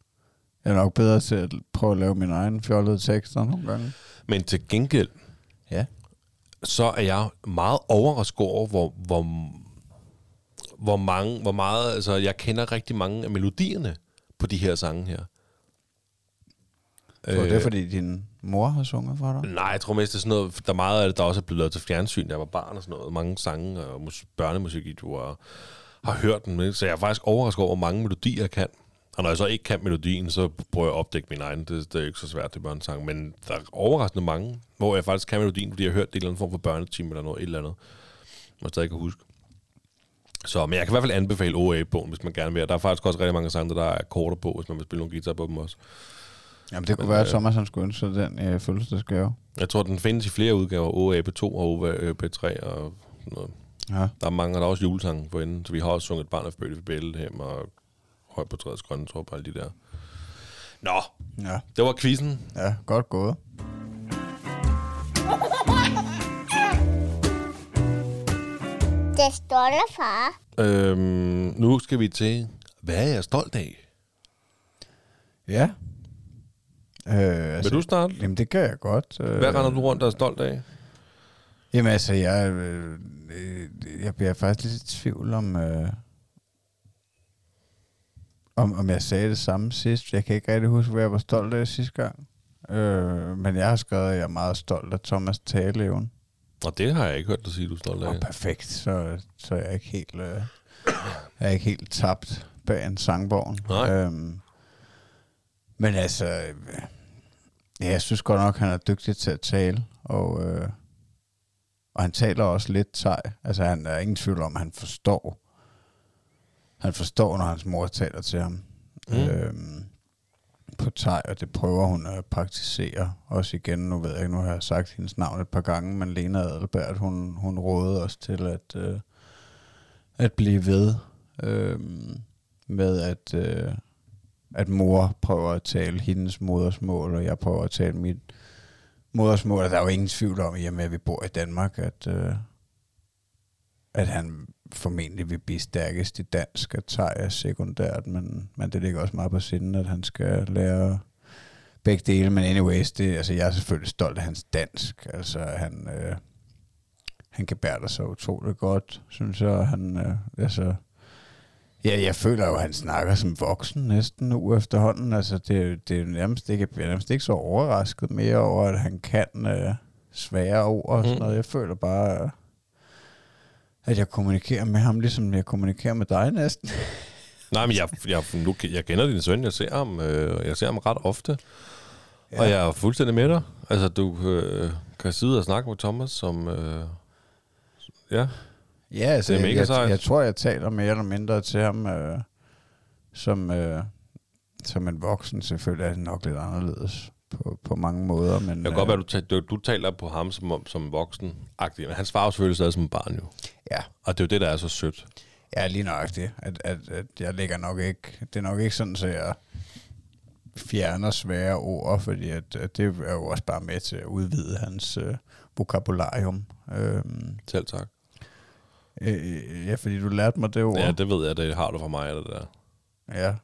Jeg er nok bedre til at prøve at lave min egen fjollede tekster nogle gange. Men til gengæld, Ja. så er jeg meget overrasket over, hvor, hvor, hvor, mange, hvor meget, altså jeg kender rigtig mange af melodierne på de her sange her. Så det er, fordi din mor har sunget for dig? Nej, jeg tror mest, det er sådan noget, der er meget af det, der også er blevet lavet til fjernsyn, jeg var barn og sådan noget. Mange sange og mus- børnemusik, du har, har hørt den. Så jeg er faktisk overrasket over, hvor mange melodier jeg kan. Og når jeg så ikke kan melodien, så prøver jeg at opdække min egen. Det, det er ikke så svært, det børnesang. Men der er overraskende mange, hvor jeg faktisk kan melodien, fordi jeg har hørt det i en eller anden form for børneteam eller noget, et eller andet. Jeg stadig kan huske. Så, men jeg kan i hvert fald anbefale OA-bogen, hvis man gerne vil. Der er faktisk også rigtig mange sange, der er korter på, hvis man vil spille nogle guitar på dem også. Jamen, det kunne Men, være, at øh, Thomas han skulle ønske den øh, fødselsdagsgave. Jeg tror, den findes i flere udgaver. OAP2 og OAP3 og sådan noget. Ja. Der er mange, og der er også julesange for enden. Så vi har også sunget et barn af født i Bællehem og høj på træets grønne trop og alle de der. Nå, Ja, det var quizzen. ja godt gået. [LAUGHS] Det stolte far. Øhm, nu skal vi til, hvad er jeg stolt af? Ja. Øh, Vil du starte? Jamen, det kan jeg godt. Øh, Hvad render du rundt og er stolt af? Jamen altså, jeg, øh, jeg bliver faktisk lidt i tvivl om, øh, om, om jeg sagde det samme sidst. Jeg kan ikke rigtig huske, hvad jeg var stolt af sidste gang. Øh, men jeg har skrevet, at jeg er meget stolt af Thomas taleevne. Og det har jeg ikke hørt dig sige, du er stolt af. Og perfekt, så, så er jeg ikke helt, øh, jeg er ikke helt tabt bag en sangvogn. Nej. Øhm, men altså, øh, ja, jeg synes godt nok, han er dygtig til at tale, og, øh, og han taler også lidt sej. Altså, han er ingen tvivl om, at han forstår. Han forstår, når hans mor taler til ham. Mm. Øhm, på thai, og det prøver hun at praktisere. Også igen, nu ved jeg ikke, nu har jeg sagt hendes navn et par gange, men Lena Adelbert, hun, hun rådede os til at, øh, at blive ved øh, med, at, øh, at mor prøver at tale hendes modersmål, og jeg prøver at tale mit modersmål. Og der er jo ingen tvivl om, i og med at vi bor i Danmark, at, øh, at han formentlig vil blive stærkest i dansk, og thai er sekundært, men, men det ligger også meget på sinden, at han skal lære begge dele, men anyways, det, altså, jeg er selvfølgelig stolt af hans dansk, altså han, øh, han kan bære sig utroligt godt, synes jeg, han, øh, altså, ja, jeg føler jo, at han snakker som voksen næsten nu efterhånden, altså det, det er nærmest ikke, jeg er nærmest ikke så overrasket mere over, at han kan øh, svære ord og sådan Mm. noget, jeg føler bare, at jeg kommunikerer med ham, ligesom jeg kommunikerer med dig næsten. Nej, men jeg, jeg, nu, jeg kender din søn, jeg ser ham, øh, jeg ser ham ret ofte. Ja. Og jeg er fuldstændig med dig. Altså, du øh, kan sidde og snakke med Thomas, som... Øh, ja, Ja, altså, Det er mega jeg, sejt. jeg tror, jeg taler mere eller mindre til ham øh, som, øh, som en voksen. Selvfølgelig er det nok lidt anderledes på, på mange måder. Men, det kan godt være, du, du, du taler på ham som, om- som voksen. Men han svarer jo selvfølgelig stadig som barn, jo. Ja, Og det er jo det, der er så sødt. ja lige nok det. At, at, at jeg lægger nok ikke... Det er nok ikke sådan, at jeg fjerner svære ord, fordi at, at det er jo også bare med til at udvide hans øh, vokabularium. Øhm, Selv tak. øh, ja, fordi du lærte mig det ord. Ja, det ved jeg, det har du fra mig, det der. ja.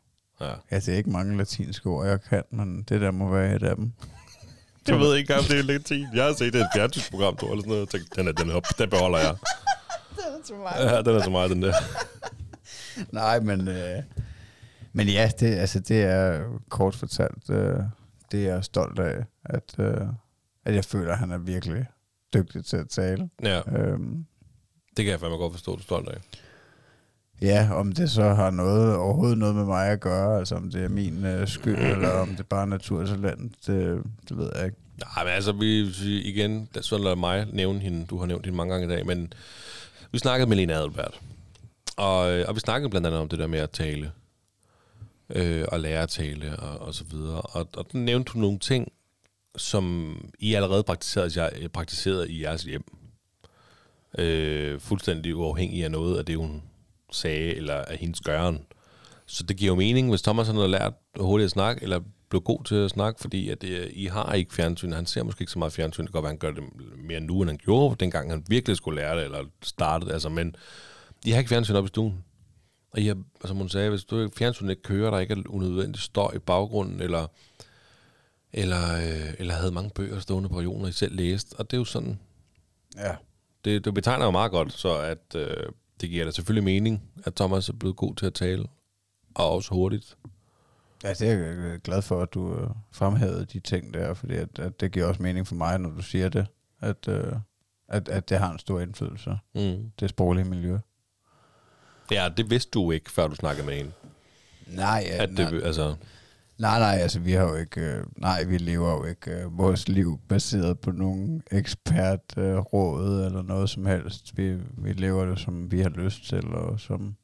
Ja. ja, det er ikke mange latinske ord, jeg kan, men det der må være et af dem. [LAUGHS] Jeg ved ikke om det er latin. Jeg har set det i et fjernsynsprogram, du, eller sådan noget. Jeg tænkte, den, er, den, er op, den beholder jeg. [LAUGHS] Ja, den er så meget, den der. [LAUGHS] Nej, men, øh, men ja, det, altså, det er kort fortalt, øh, det er jeg er stolt af, at, øh, at jeg føler, at han er virkelig dygtig til at tale. Ja, Øhm, det kan jeg fandme godt forstå, du er stolt af. Ja, om det så har noget overhovedet noget med mig at gøre, altså om det er min øh, skyld, [CLEARS THROAT] eller om det bare er naturtalent, det, det ved jeg ikke. Nej, men altså, vi, igen, så lader mig nævne hende. Du har nævnt hende mange gange i dag, men vi snakkede med Lena Adelbert. Og, øh, og vi snakkede blandt andet om det der med at tale. Øh, og lære at tale, og, og så videre. Og, og den nævnte hun nogle ting, som I allerede praktiserede, jeg, praktiserede i jeres hjem. Øh, fuldstændig uafhængig af noget af det, hun sagde, eller af hendes gøren. Så det giver jo mening, hvis Thomas har lært hurtigt at snakke, eller blev god til at snakke, fordi at det, I har ikke fjernsyn. Han ser måske ikke så meget fjernsyn. Det kan godt være, han gør det mere nu, end han gjorde, dengang han virkelig skulle lære det, eller startede. Altså, men I har ikke fjernsyn op i stuen. Og I har, som hun sagde, hvis du fjernsyn ikke kører, der ikke er unødvendig støj i baggrunden, eller, eller, øh, eller havde mange bøger stående på regioner, I selv læste. Og det er jo sådan, Ja. det, det betegner jo meget godt, så at øh, det giver da selvfølgelig mening, at Thomas er blevet god til at tale, og også hurtigt. Ja, det er jeg øh, glad for, at du øh, fremhævede de ting der, fordi at, at det giver også mening for mig, når du siger det, at, øh, at, at det har en stor indflydelse, Mm. det sproglige miljø. Ja, det vidste du ikke, før du snakkede med hende. Nej, ja, At det, nej, altså, nej, nej, altså vi har jo ikke, øh, nej, vi lever jo ikke øh, vores liv baseret på nogen ekspertråd øh, råd eller noget som helst. Vi, vi lever det, som vi har lyst til, og som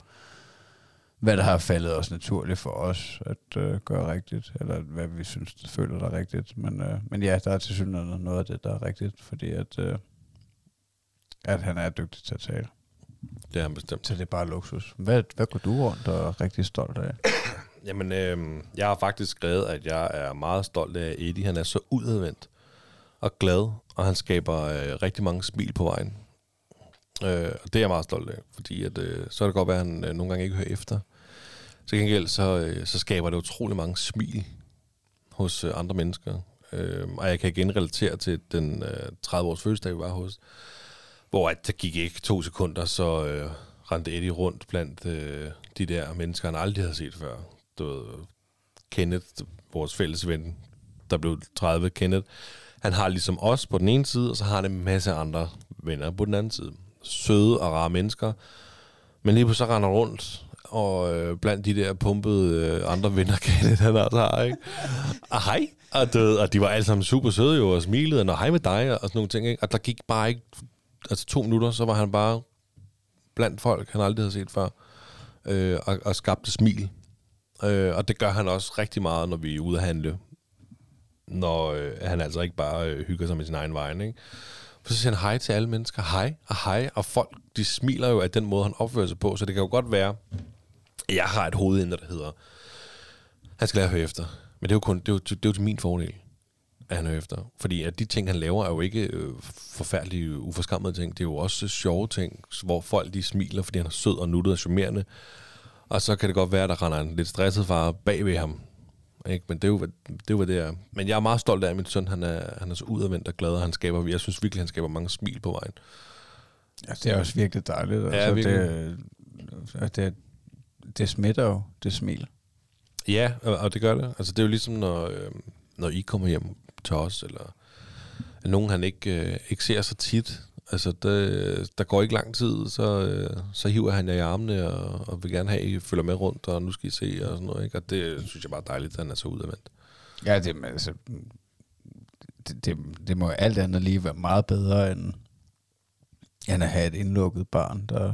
hvad der har faldet os naturligt for os at øh, gøre rigtigt, eller hvad vi synes, det føler der er rigtigt. Men, øh, men ja, der er til synligheden noget af det, der er rigtigt, fordi at, øh, at han er dygtig til at tale. det er han bestemt. Så det er bare luksus. Hvad, hvad går du rundt og er rigtig stolt af? Jamen, øh, jeg har faktisk skrevet, at jeg er meget stolt af Eddie. Han er så udadvendt og glad, og han skaber øh, rigtig mange smil på vejen. Øh, og det er jeg meget stolt af, fordi at, øh, så kan det godt være, at han øh, nogle gange ikke hører efter. Til gengæld, så, øh, så skaber det utrolig mange smil hos øh, andre mennesker. Øh, og jeg kan igen relatere til den øh, 30-års fødselsdag, vi var hos, hvor at der gik ikke to sekunder, så øh, rendte Eddie rundt blandt øh, de der mennesker, han aldrig havde set før. Du ved, Kenneth, vores fælles ven, der blev 30, Kenneth, han har ligesom os på den ene side, og så har han en masse andre venner på den anden side. Søde og rare mennesker, men lige pludselig så render rundt, og øh, blandt de der pumpede øh, andre venner, [LAUGHS] Kenneth, han også har, ikke? Og hej, og, du og de var alle sammen super søde jo, og smilede, og hej med dig, og sådan nogle ting, ikke? Og der gik bare ikke, altså to minutter, så var han bare blandt folk, han aldrig havde set før, øh, og, og skabte smil. Øh, og det gør han også rigtig meget, når vi er ude at handle. Når øh, han altså ikke bare øh, hygger sig med sin egen vej, ikke? For så siger han hej til alle mennesker, hej og hej, og folk, de smiler jo af den måde, han opfører sig på, så det kan jo godt være, at jeg har et hovedinde, der hedder, han skal lære at høre efter. Men det er jo kun, det er jo, det er jo til min fordel, at han hører efter. Fordi at de ting, han laver, er jo ikke øh, forfærdelige, uforskammede ting. Det er jo også sjove ting, hvor folk de smiler, fordi han er sød og nuttet og charmerende. Og så kan det godt være, at der render en lidt stresset far bag ved ham. Ikke? Men det er, jo, det er jo, det er. Men jeg er meget stolt af, at min søn han er, han er så udadvendt og glad, og han skaber, jeg synes virkelig, han skaber mange smil på vejen. Ja, det er også virkelig dejligt. Ja, Altså, virkelig. det, det, det smitter jo, det smil. Ja, og, det gør det. Altså, det er jo ligesom, når, øh, når I kommer hjem til os, eller nogen, han ikke, øh, ikke ser så tit. Altså, det, der går ikke lang tid, så, øh, så hiver han jer i armene, og, og vil gerne have, at I følger med rundt, og nu skal I se, og sådan noget. Ikke? Og det synes jeg bare er dejligt, at han er så udadvendt. Ja, det, altså, det, det, det må alt andet lige være meget bedre, end, end at have et indlukket barn, der,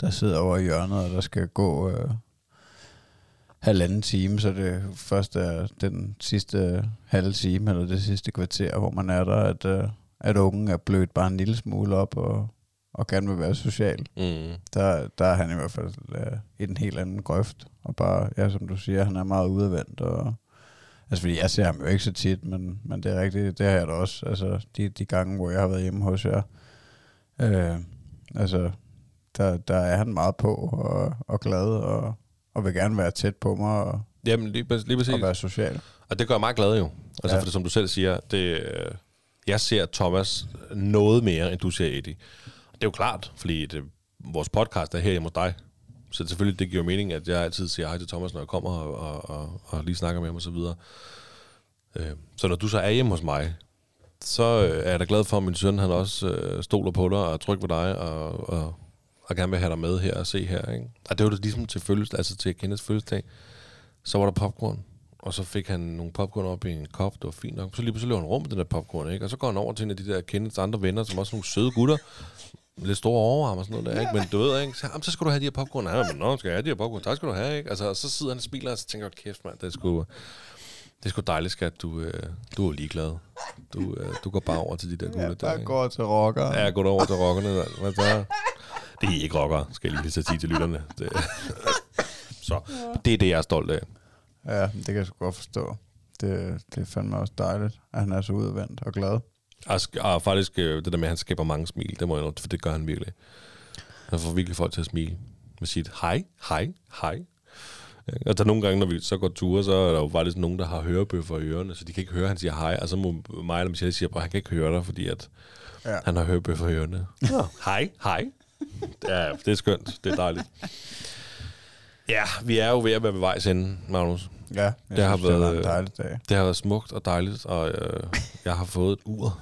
der sidder over i hjørnet, og der skal gå øh, halvanden time, så det først er den sidste halve time, eller det sidste kvarter, hvor man er der, at, øh, at ungen er blødt bare en lille smule op, og, og gerne vil være social. Mm. Der, der er han i hvert fald øh, i den helt anden grøft. Og bare, ja, som du siger, han er meget udadvendt. Og, altså, fordi jeg ser ham jo ikke så tit, men, men det er rigtigt, det har jeg da også. Altså, de, de gange, hvor jeg har været hjemme hos jer. Øh, altså, der, der er han meget på og, og glad, og, og vil gerne være tæt på mig, og, Jamen, lige, lige præcis. og være social. Og det gør mig glad jo. Altså, Ja. ja. for det, som du selv siger, det, øh, jeg ser Thomas noget mere, end du ser Eddie. Det er jo klart, fordi det, vores podcast er her hjemme hos dig. Så selvfølgelig, det giver mening, at jeg altid siger hej til Thomas, når jeg kommer og, og, og, og lige snakker med ham og så videre. Øh, så når du så er hjemme hos mig, så øh, er jeg da glad for, at min søn han også øh, stoler på dig og er tryg ved dig og, og, og gerne vil have dig med her og se her. Ikke? Og det var det ligesom til, følges, altså til Kenneths fødselsdag. Så var der popcorn, og så fik han nogle popcorn op i en kop, det var fint nok. Så lige pludselig løb han rum med den der popcorn, ikke? Og så går han over til en af de der Kenneths andre venner, som også er nogle søde gutter, lidt store overarm og sådan noget der, ikke? Men du ved, ikke? Så, jamen, så skal du have de her popcorn. Ja, men nå, skal jeg have de her popcorn? Tak skal du have, ikke? Altså, og så sidder han og smiler, og så tænker jeg, kæft mand, det er sgu, det er sgu dejligt, skat. Du, øh, du er ligeglad. Du, øh, du går bare over til de der gutter Ja, der, ikke? går til rocker. Ja, jeg går over til rockerne. Hvad så? Det er ikke rockere, skal jeg lige så sige til lytterne. Det. [LAUGHS] Så det er det, jeg er stolt af. Ja, det kan jeg sgu godt forstå. Det, det er fandme også dejligt, at han er så udadvendt og glad. Og, og faktisk øh, det der med, at han skaber mange smil, det må jeg nok, for det gør han virkelig. Han får virkelig folk til at smile med sit hej, hej, hej. Og der er nogle gange, når vi så går ture, så er der jo faktisk nogen, der har hørebøffer i ørerne, så de kan ikke høre, at han siger hej, og så må mig eller Michelle sige, at han kan ikke høre dig, fordi at Ja. han har hørebøffer i ørerne. Ja. Hej, hej. Ja, det er skønt. Det er dejligt. Ja, vi er jo ved at være ved vejs ende, Magnus. Ja, jeg Det har synes, det været, var en dejlig dag. Det har været smukt og dejligt, og øh, jeg har fået et ur.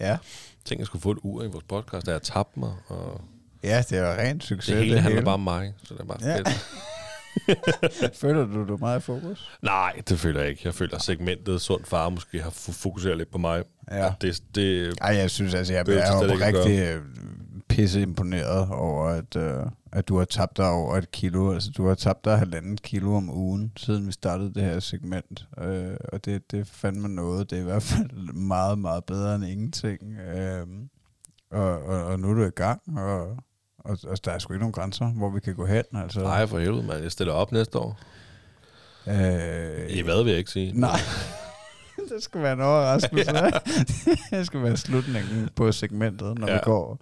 Ja. Tænk, jeg skulle få et ur i vores podcast, da jeg tabte mig, og ja, det var rent succes. det hele handler bare om mig, så det er bare Ja. fedt. [LAUGHS] Føler du, du er meget i fokus? Nej, det føler jeg ikke. Jeg føler, at segmentet Sund Far måske har fokuseret lidt på mig. Ja. Det, det, Ej, jeg synes altså, jeg Behøver er jo rigtig øh, pisse imponeret over, at, øh, at du har tabt dig over et kilo. Altså, du har tabt dig halvandet kilo om ugen, siden vi startede det her segment. Øh, og det, det er fandme noget. Det er i hvert fald meget, meget bedre end ingenting. Øh, og, og, og nu er du i gang, og, og, og der er sgu ikke nogen grænser, hvor vi kan gå hen. Altså, nej, for helvede, mand. Jeg stiller op næste år. Øh, I hvad vil jeg ikke sige. Nej. [LAUGHS] det skal være en overraskelse. [LAUGHS] Ja. [LAUGHS] det skal være slutningen på segmentet, når ja. Vi går,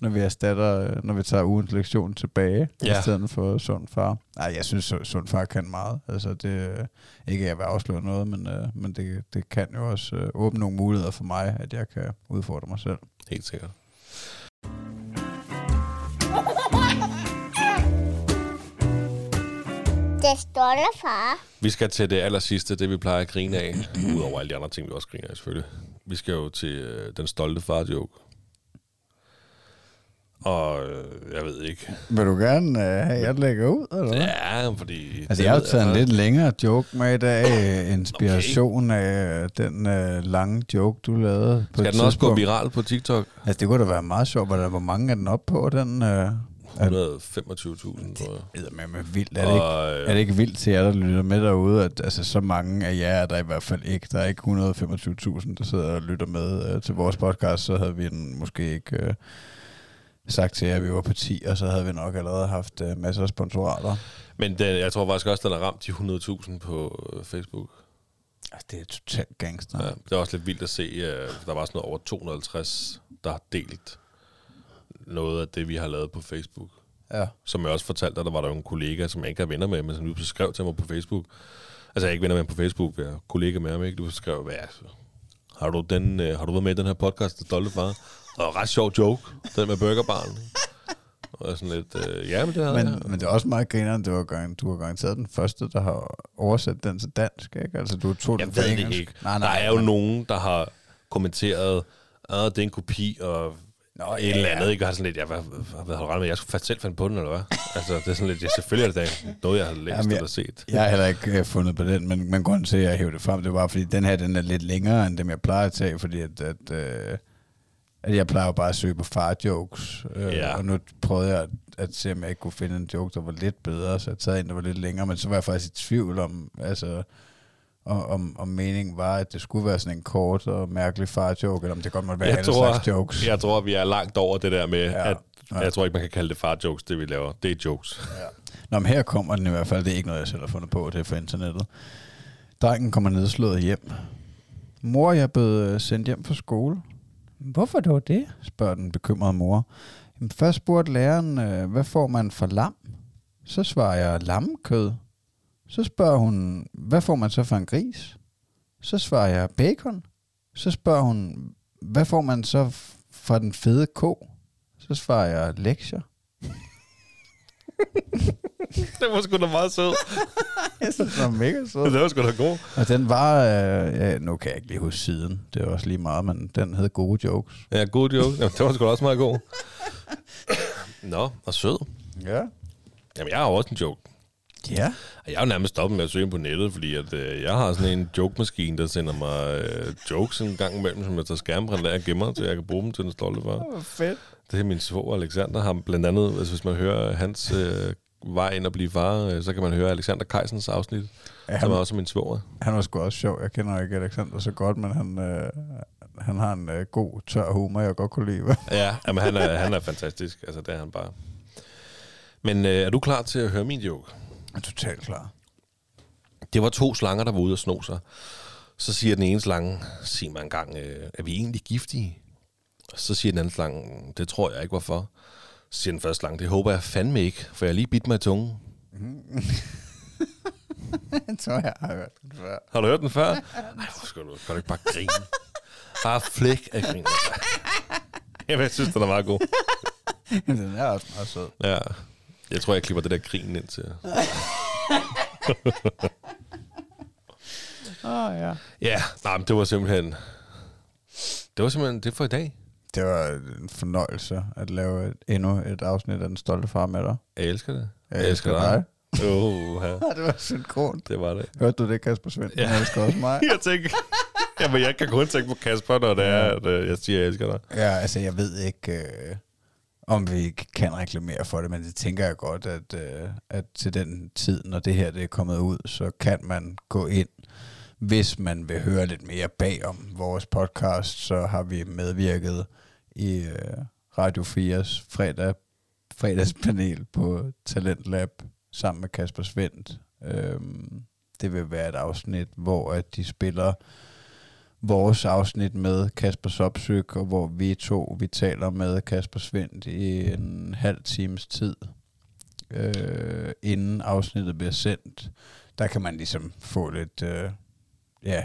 når vi erstatter, når vi tager ugens lektion tilbage, ja. I stedet for sund far. Nej, jeg synes, Su- sund far kan meget. Altså, det, ikke at jeg vil afsløre noget, men, øh, men det, det kan jo også øh, åbne nogle muligheder for mig, at jeg kan udfordre mig selv. Helt sikkert. Det stolte far. Vi skal til det aller sidste, det vi plejer at grine af. Udover alle de andre ting, vi også griner af, selvfølgelig. Vi skal jo til øh, den stolte far-joke. Og øh, jeg ved ikke. Vil du gerne øh, have, at jeg lægger ud, eller hvad? Ja, fordi... Altså, jeg har taget en lidt... længere joke med i dag. [LAUGHS] øh, Inspiration okay. af den øh, lange joke, du lavede på Skal den også gå tidspunkt. viral på TikTok? Altså, det kunne da være meget sjovt, hvor der hvor mange er den op på, den... Øh, 125.000, tror jeg. med, med vildt. Er det, ikke, Og, øh, er det ikke vildt til jer, der lytter med derude, at altså, så mange af jer er der i hvert fald ikke. Der er ikke 125.000, der sidder og lytter med øh, til vores podcast, så havde vi den måske ikke øh, sagt til jer, at vi var på 10, og så havde vi nok allerede haft øh, masser af sponsorater. Men den, jeg tror faktisk også, den har ramt de 100.000 på øh, Facebook. Altså, det er totalt gangster. Ja, det er også lidt vildt at se. Øh, der var sådan noget over 250, der har delt noget af det, vi har lavet på Facebook. Ja. Som jeg også fortalte dig, der var der jo en kollega, som jeg ikke er venner med, men som nu skrev til mig på Facebook. Altså, jeg er ikke venner med ham på Facebook, jeg er kollega med ham, ikke? Du skrev, hvad altså, har du, den, øh, har du været med i den her podcast, Det Stolte Far? Og ret sjov joke, den med burgerbaren. Og sådan lidt, øh, ja, men det havde Men, jeg. men det er også meget grineren, du har, du har garanteret den første, der har oversat den til dansk, ikke? Altså, du tog den Jeg på ved det engelsk. ikke. Nej, nej, der er jo men- nogen, der har kommenteret, at det er en kopi, og Nå, et ja, eller andet, ikke? Og har sådan lidt, ja, hvad, hvad, har du med? Jeg skulle faktisk selv finde på den, eller hvad? altså, det er sådan lidt, ja, selvfølgelig er det da noget, jeg har læst Jamen, jeg- eller set. Jeg har heller ikke øh, fundet på den, men, men grunden til, at jeg hævde det frem, det var, fordi den her, den er lidt længere, end dem, jeg plejer at tage, fordi at, at, øh, at jeg plejer bare at søge på far-jokes, øh, Ja. og nu prøvede jeg at, at se, om jeg ikke kunne finde en joke, der var lidt bedre, så jeg taget en, der var lidt længere, men så var jeg faktisk i tvivl om, altså, om, om, om meningen var, at det skulle være sådan en kort og mærkelig far-joke, eller om det godt måtte være Jeg alle tror, slags jokes. jeg tror, vi er langt over det der med, Ja. ja. at Ja. jeg tror ikke, man kan kalde det far-jokes, det vi laver. Det er jokes. Nå, men her kommer den i hvert fald. Det er ikke noget, jeg selv har fundet på. Det er fra internettet. Drengen kommer nedslået hjem. Mor, jeg er blevet øh, sendt hjem fra skole. Hvorfor dog det? spørger den bekymrede mor. Først spurgte læreren, øh, hvad får man for lam? Så svarer jeg lammekød. Så spørger hun, hvad får man så for en gris? Så svarer jeg bacon. Så spørger hun, hvad får man så f- fra den fede ko? Så svarer jeg lektier. [LAUGHS] det var sgu da meget sød. [LAUGHS] Jeg synes, det var mega sød. det var sgu da god. Og den var, øh, ja, nu kan jeg ikke lige huske siden, det er også lige meget, men den hed Gode Jokes. Ja, god joke. Jamen, det var sgu da også meget god. [LAUGHS] Nå, og sød. Ja. Jamen, jeg har også en joke. Ja. Jeg er jo nærmest stoppet med at søge på nettet, fordi at, øh, jeg har sådan en joke-maskine, der sender mig øh, jokes en gang imellem, som jeg tager skærmprint af og gemmer, så jeg kan bruge dem til den stolte far. Hvor fedt. Det er min svoger Alexander. Har blandt andet, altså, hvis man hører hans øh, vej ind og blive far, øh, så kan man høre Alexander Kajsens afsnit, Ja, som er han, også min svoger. han var sgu også sjov. Jeg kender ikke Alexander så godt, men han, øh, han har en øh, god, tør humor, jeg godt kunne lide. Ja, jamen, han, er, han er fantastisk. Altså, det er han bare. Men øh, er du klar til at høre min joke? Jeg er totalt klar. Det var to slanger, der var ude og sno sig. Så siger den ene slange, sig mig engang, øh, er vi egentlig giftige? Så siger den anden slange, det tror jeg ikke, hvorfor. Så siger den første slange, det håber jeg fandme ikke, for jeg lige bidt mig i tungen. [LAUGHS] Jeg tror, jeg har hørt den før. Har du hørt den før? Nej, hvor skal du, kan du ikke bare grine? Bare flæk af grin. [LAUGHS] Jamen, jeg synes, den er meget god. den er også meget sød. Ja. Jeg tror, jeg klipper det der grin ind til. Åh, oh, ja. Ja, nej, men det var simpelthen... Det var simpelthen det for i dag. Det var en fornøjelse at lave et, endnu et afsnit af Den Stolte Far med dig. Jeg elsker det. Jeg elsker dig. Oh, [LAUGHS] ja. det var synkron. Det var det. Hørte du det, Kasper Svend? Ja. Ja. Jeg elsker også mig. [LAUGHS] Jeg tænker... Jamen, jeg kan kun tænke på Kasper, når det er, at øh, jeg siger, at jeg elsker dig. Ja, altså jeg ved ikke, øh, om vi kan reklamere for det, men det tænker jeg godt, at, øh, at til den tid, når det her det er kommet ud, så kan man gå ind, hvis man vil høre lidt mere bag om vores podcast, så har vi medvirket i øh, Radio 4's fredag, fredagspanel på Talentlab sammen med Kasper Svendt. Øh, det vil være et afsnit, hvor at de spiller vores afsnit med Kasper Sopsyk, og hvor vi to, vi taler med Kasper Svendt i en halv times tid, øh, inden afsnittet bliver sendt. Der kan man ligesom få lidt, øh, ja,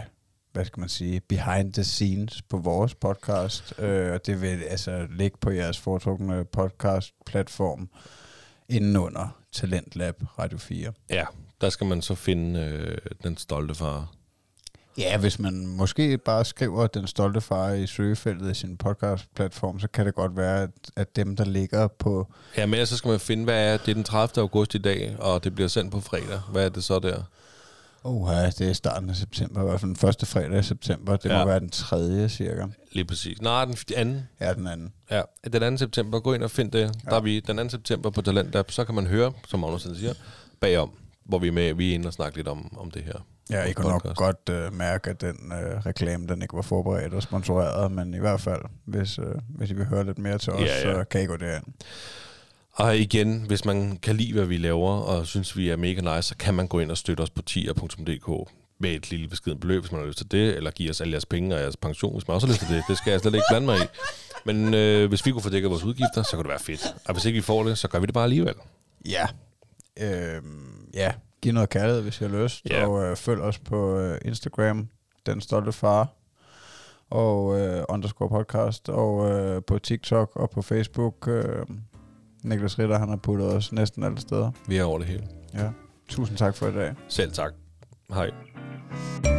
hvad skal man sige, behind the scenes på vores podcast, øh, og det vil altså ligge på jeres foretrukne podcast-platform indenunder Talentlab Radio 4. Ja, der skal man så finde øh, den stolte far. Ja, hvis man måske bare skriver den stolte far i søgefeltet af sin podcast-platform, så kan det godt være, at, at dem, der ligger på... Ja, men så skal man finde, hvad er det er den 30. august i dag, og det bliver sendt på fredag. Hvad er det så der? Ja, det er starten af september, i hvert fald den første fredag i september. Det ja. Må være den tredje, cirka. Lige præcis. Nej, den anden. Ja, den anden. Ja, den 2. september. Gå ind og find det. Ja. Der er vi den 2. september på Talentlab. Så kan man høre, som Magnus siger, bagom, hvor vi er med. Vi er inde og snakke lidt om, om det her. Ja, I Vores kunne nok podcast. godt øh, mærke, at den øh, reklame, den ikke var forberedt og sponsoreret, men i hvert fald, hvis, øh, hvis I vil høre lidt mere til os, Ja, ja. så kan I gå derind. Og igen, hvis man kan lide, hvad vi laver, og synes, vi er mega nice, så kan man gå ind og støtte os på tier.dk med et lille beskeden beløb, hvis man har lyst til det, eller give os alle jeres penge og jeres pension, hvis man også har lyst til det. Det skal jeg slet ikke blande mig i. Men øh, hvis vi kunne få dækket vores udgifter, så kunne det være fedt. Og hvis ikke vi får det, så gør vi det bare alligevel. Ja. Øhm, ja, giv noget kærlighed, hvis I har lyst. Ja. Og øh, følg os på øh, Instagram, Den Stolte Far, og øh, underscore podcast, og øh, på TikTok og på Facebook. Øh, Niklas Ritter, han har puttet os næsten alle steder. Vi er over det hele. Ja. Tusind tak for i dag. Selv tak. Hej.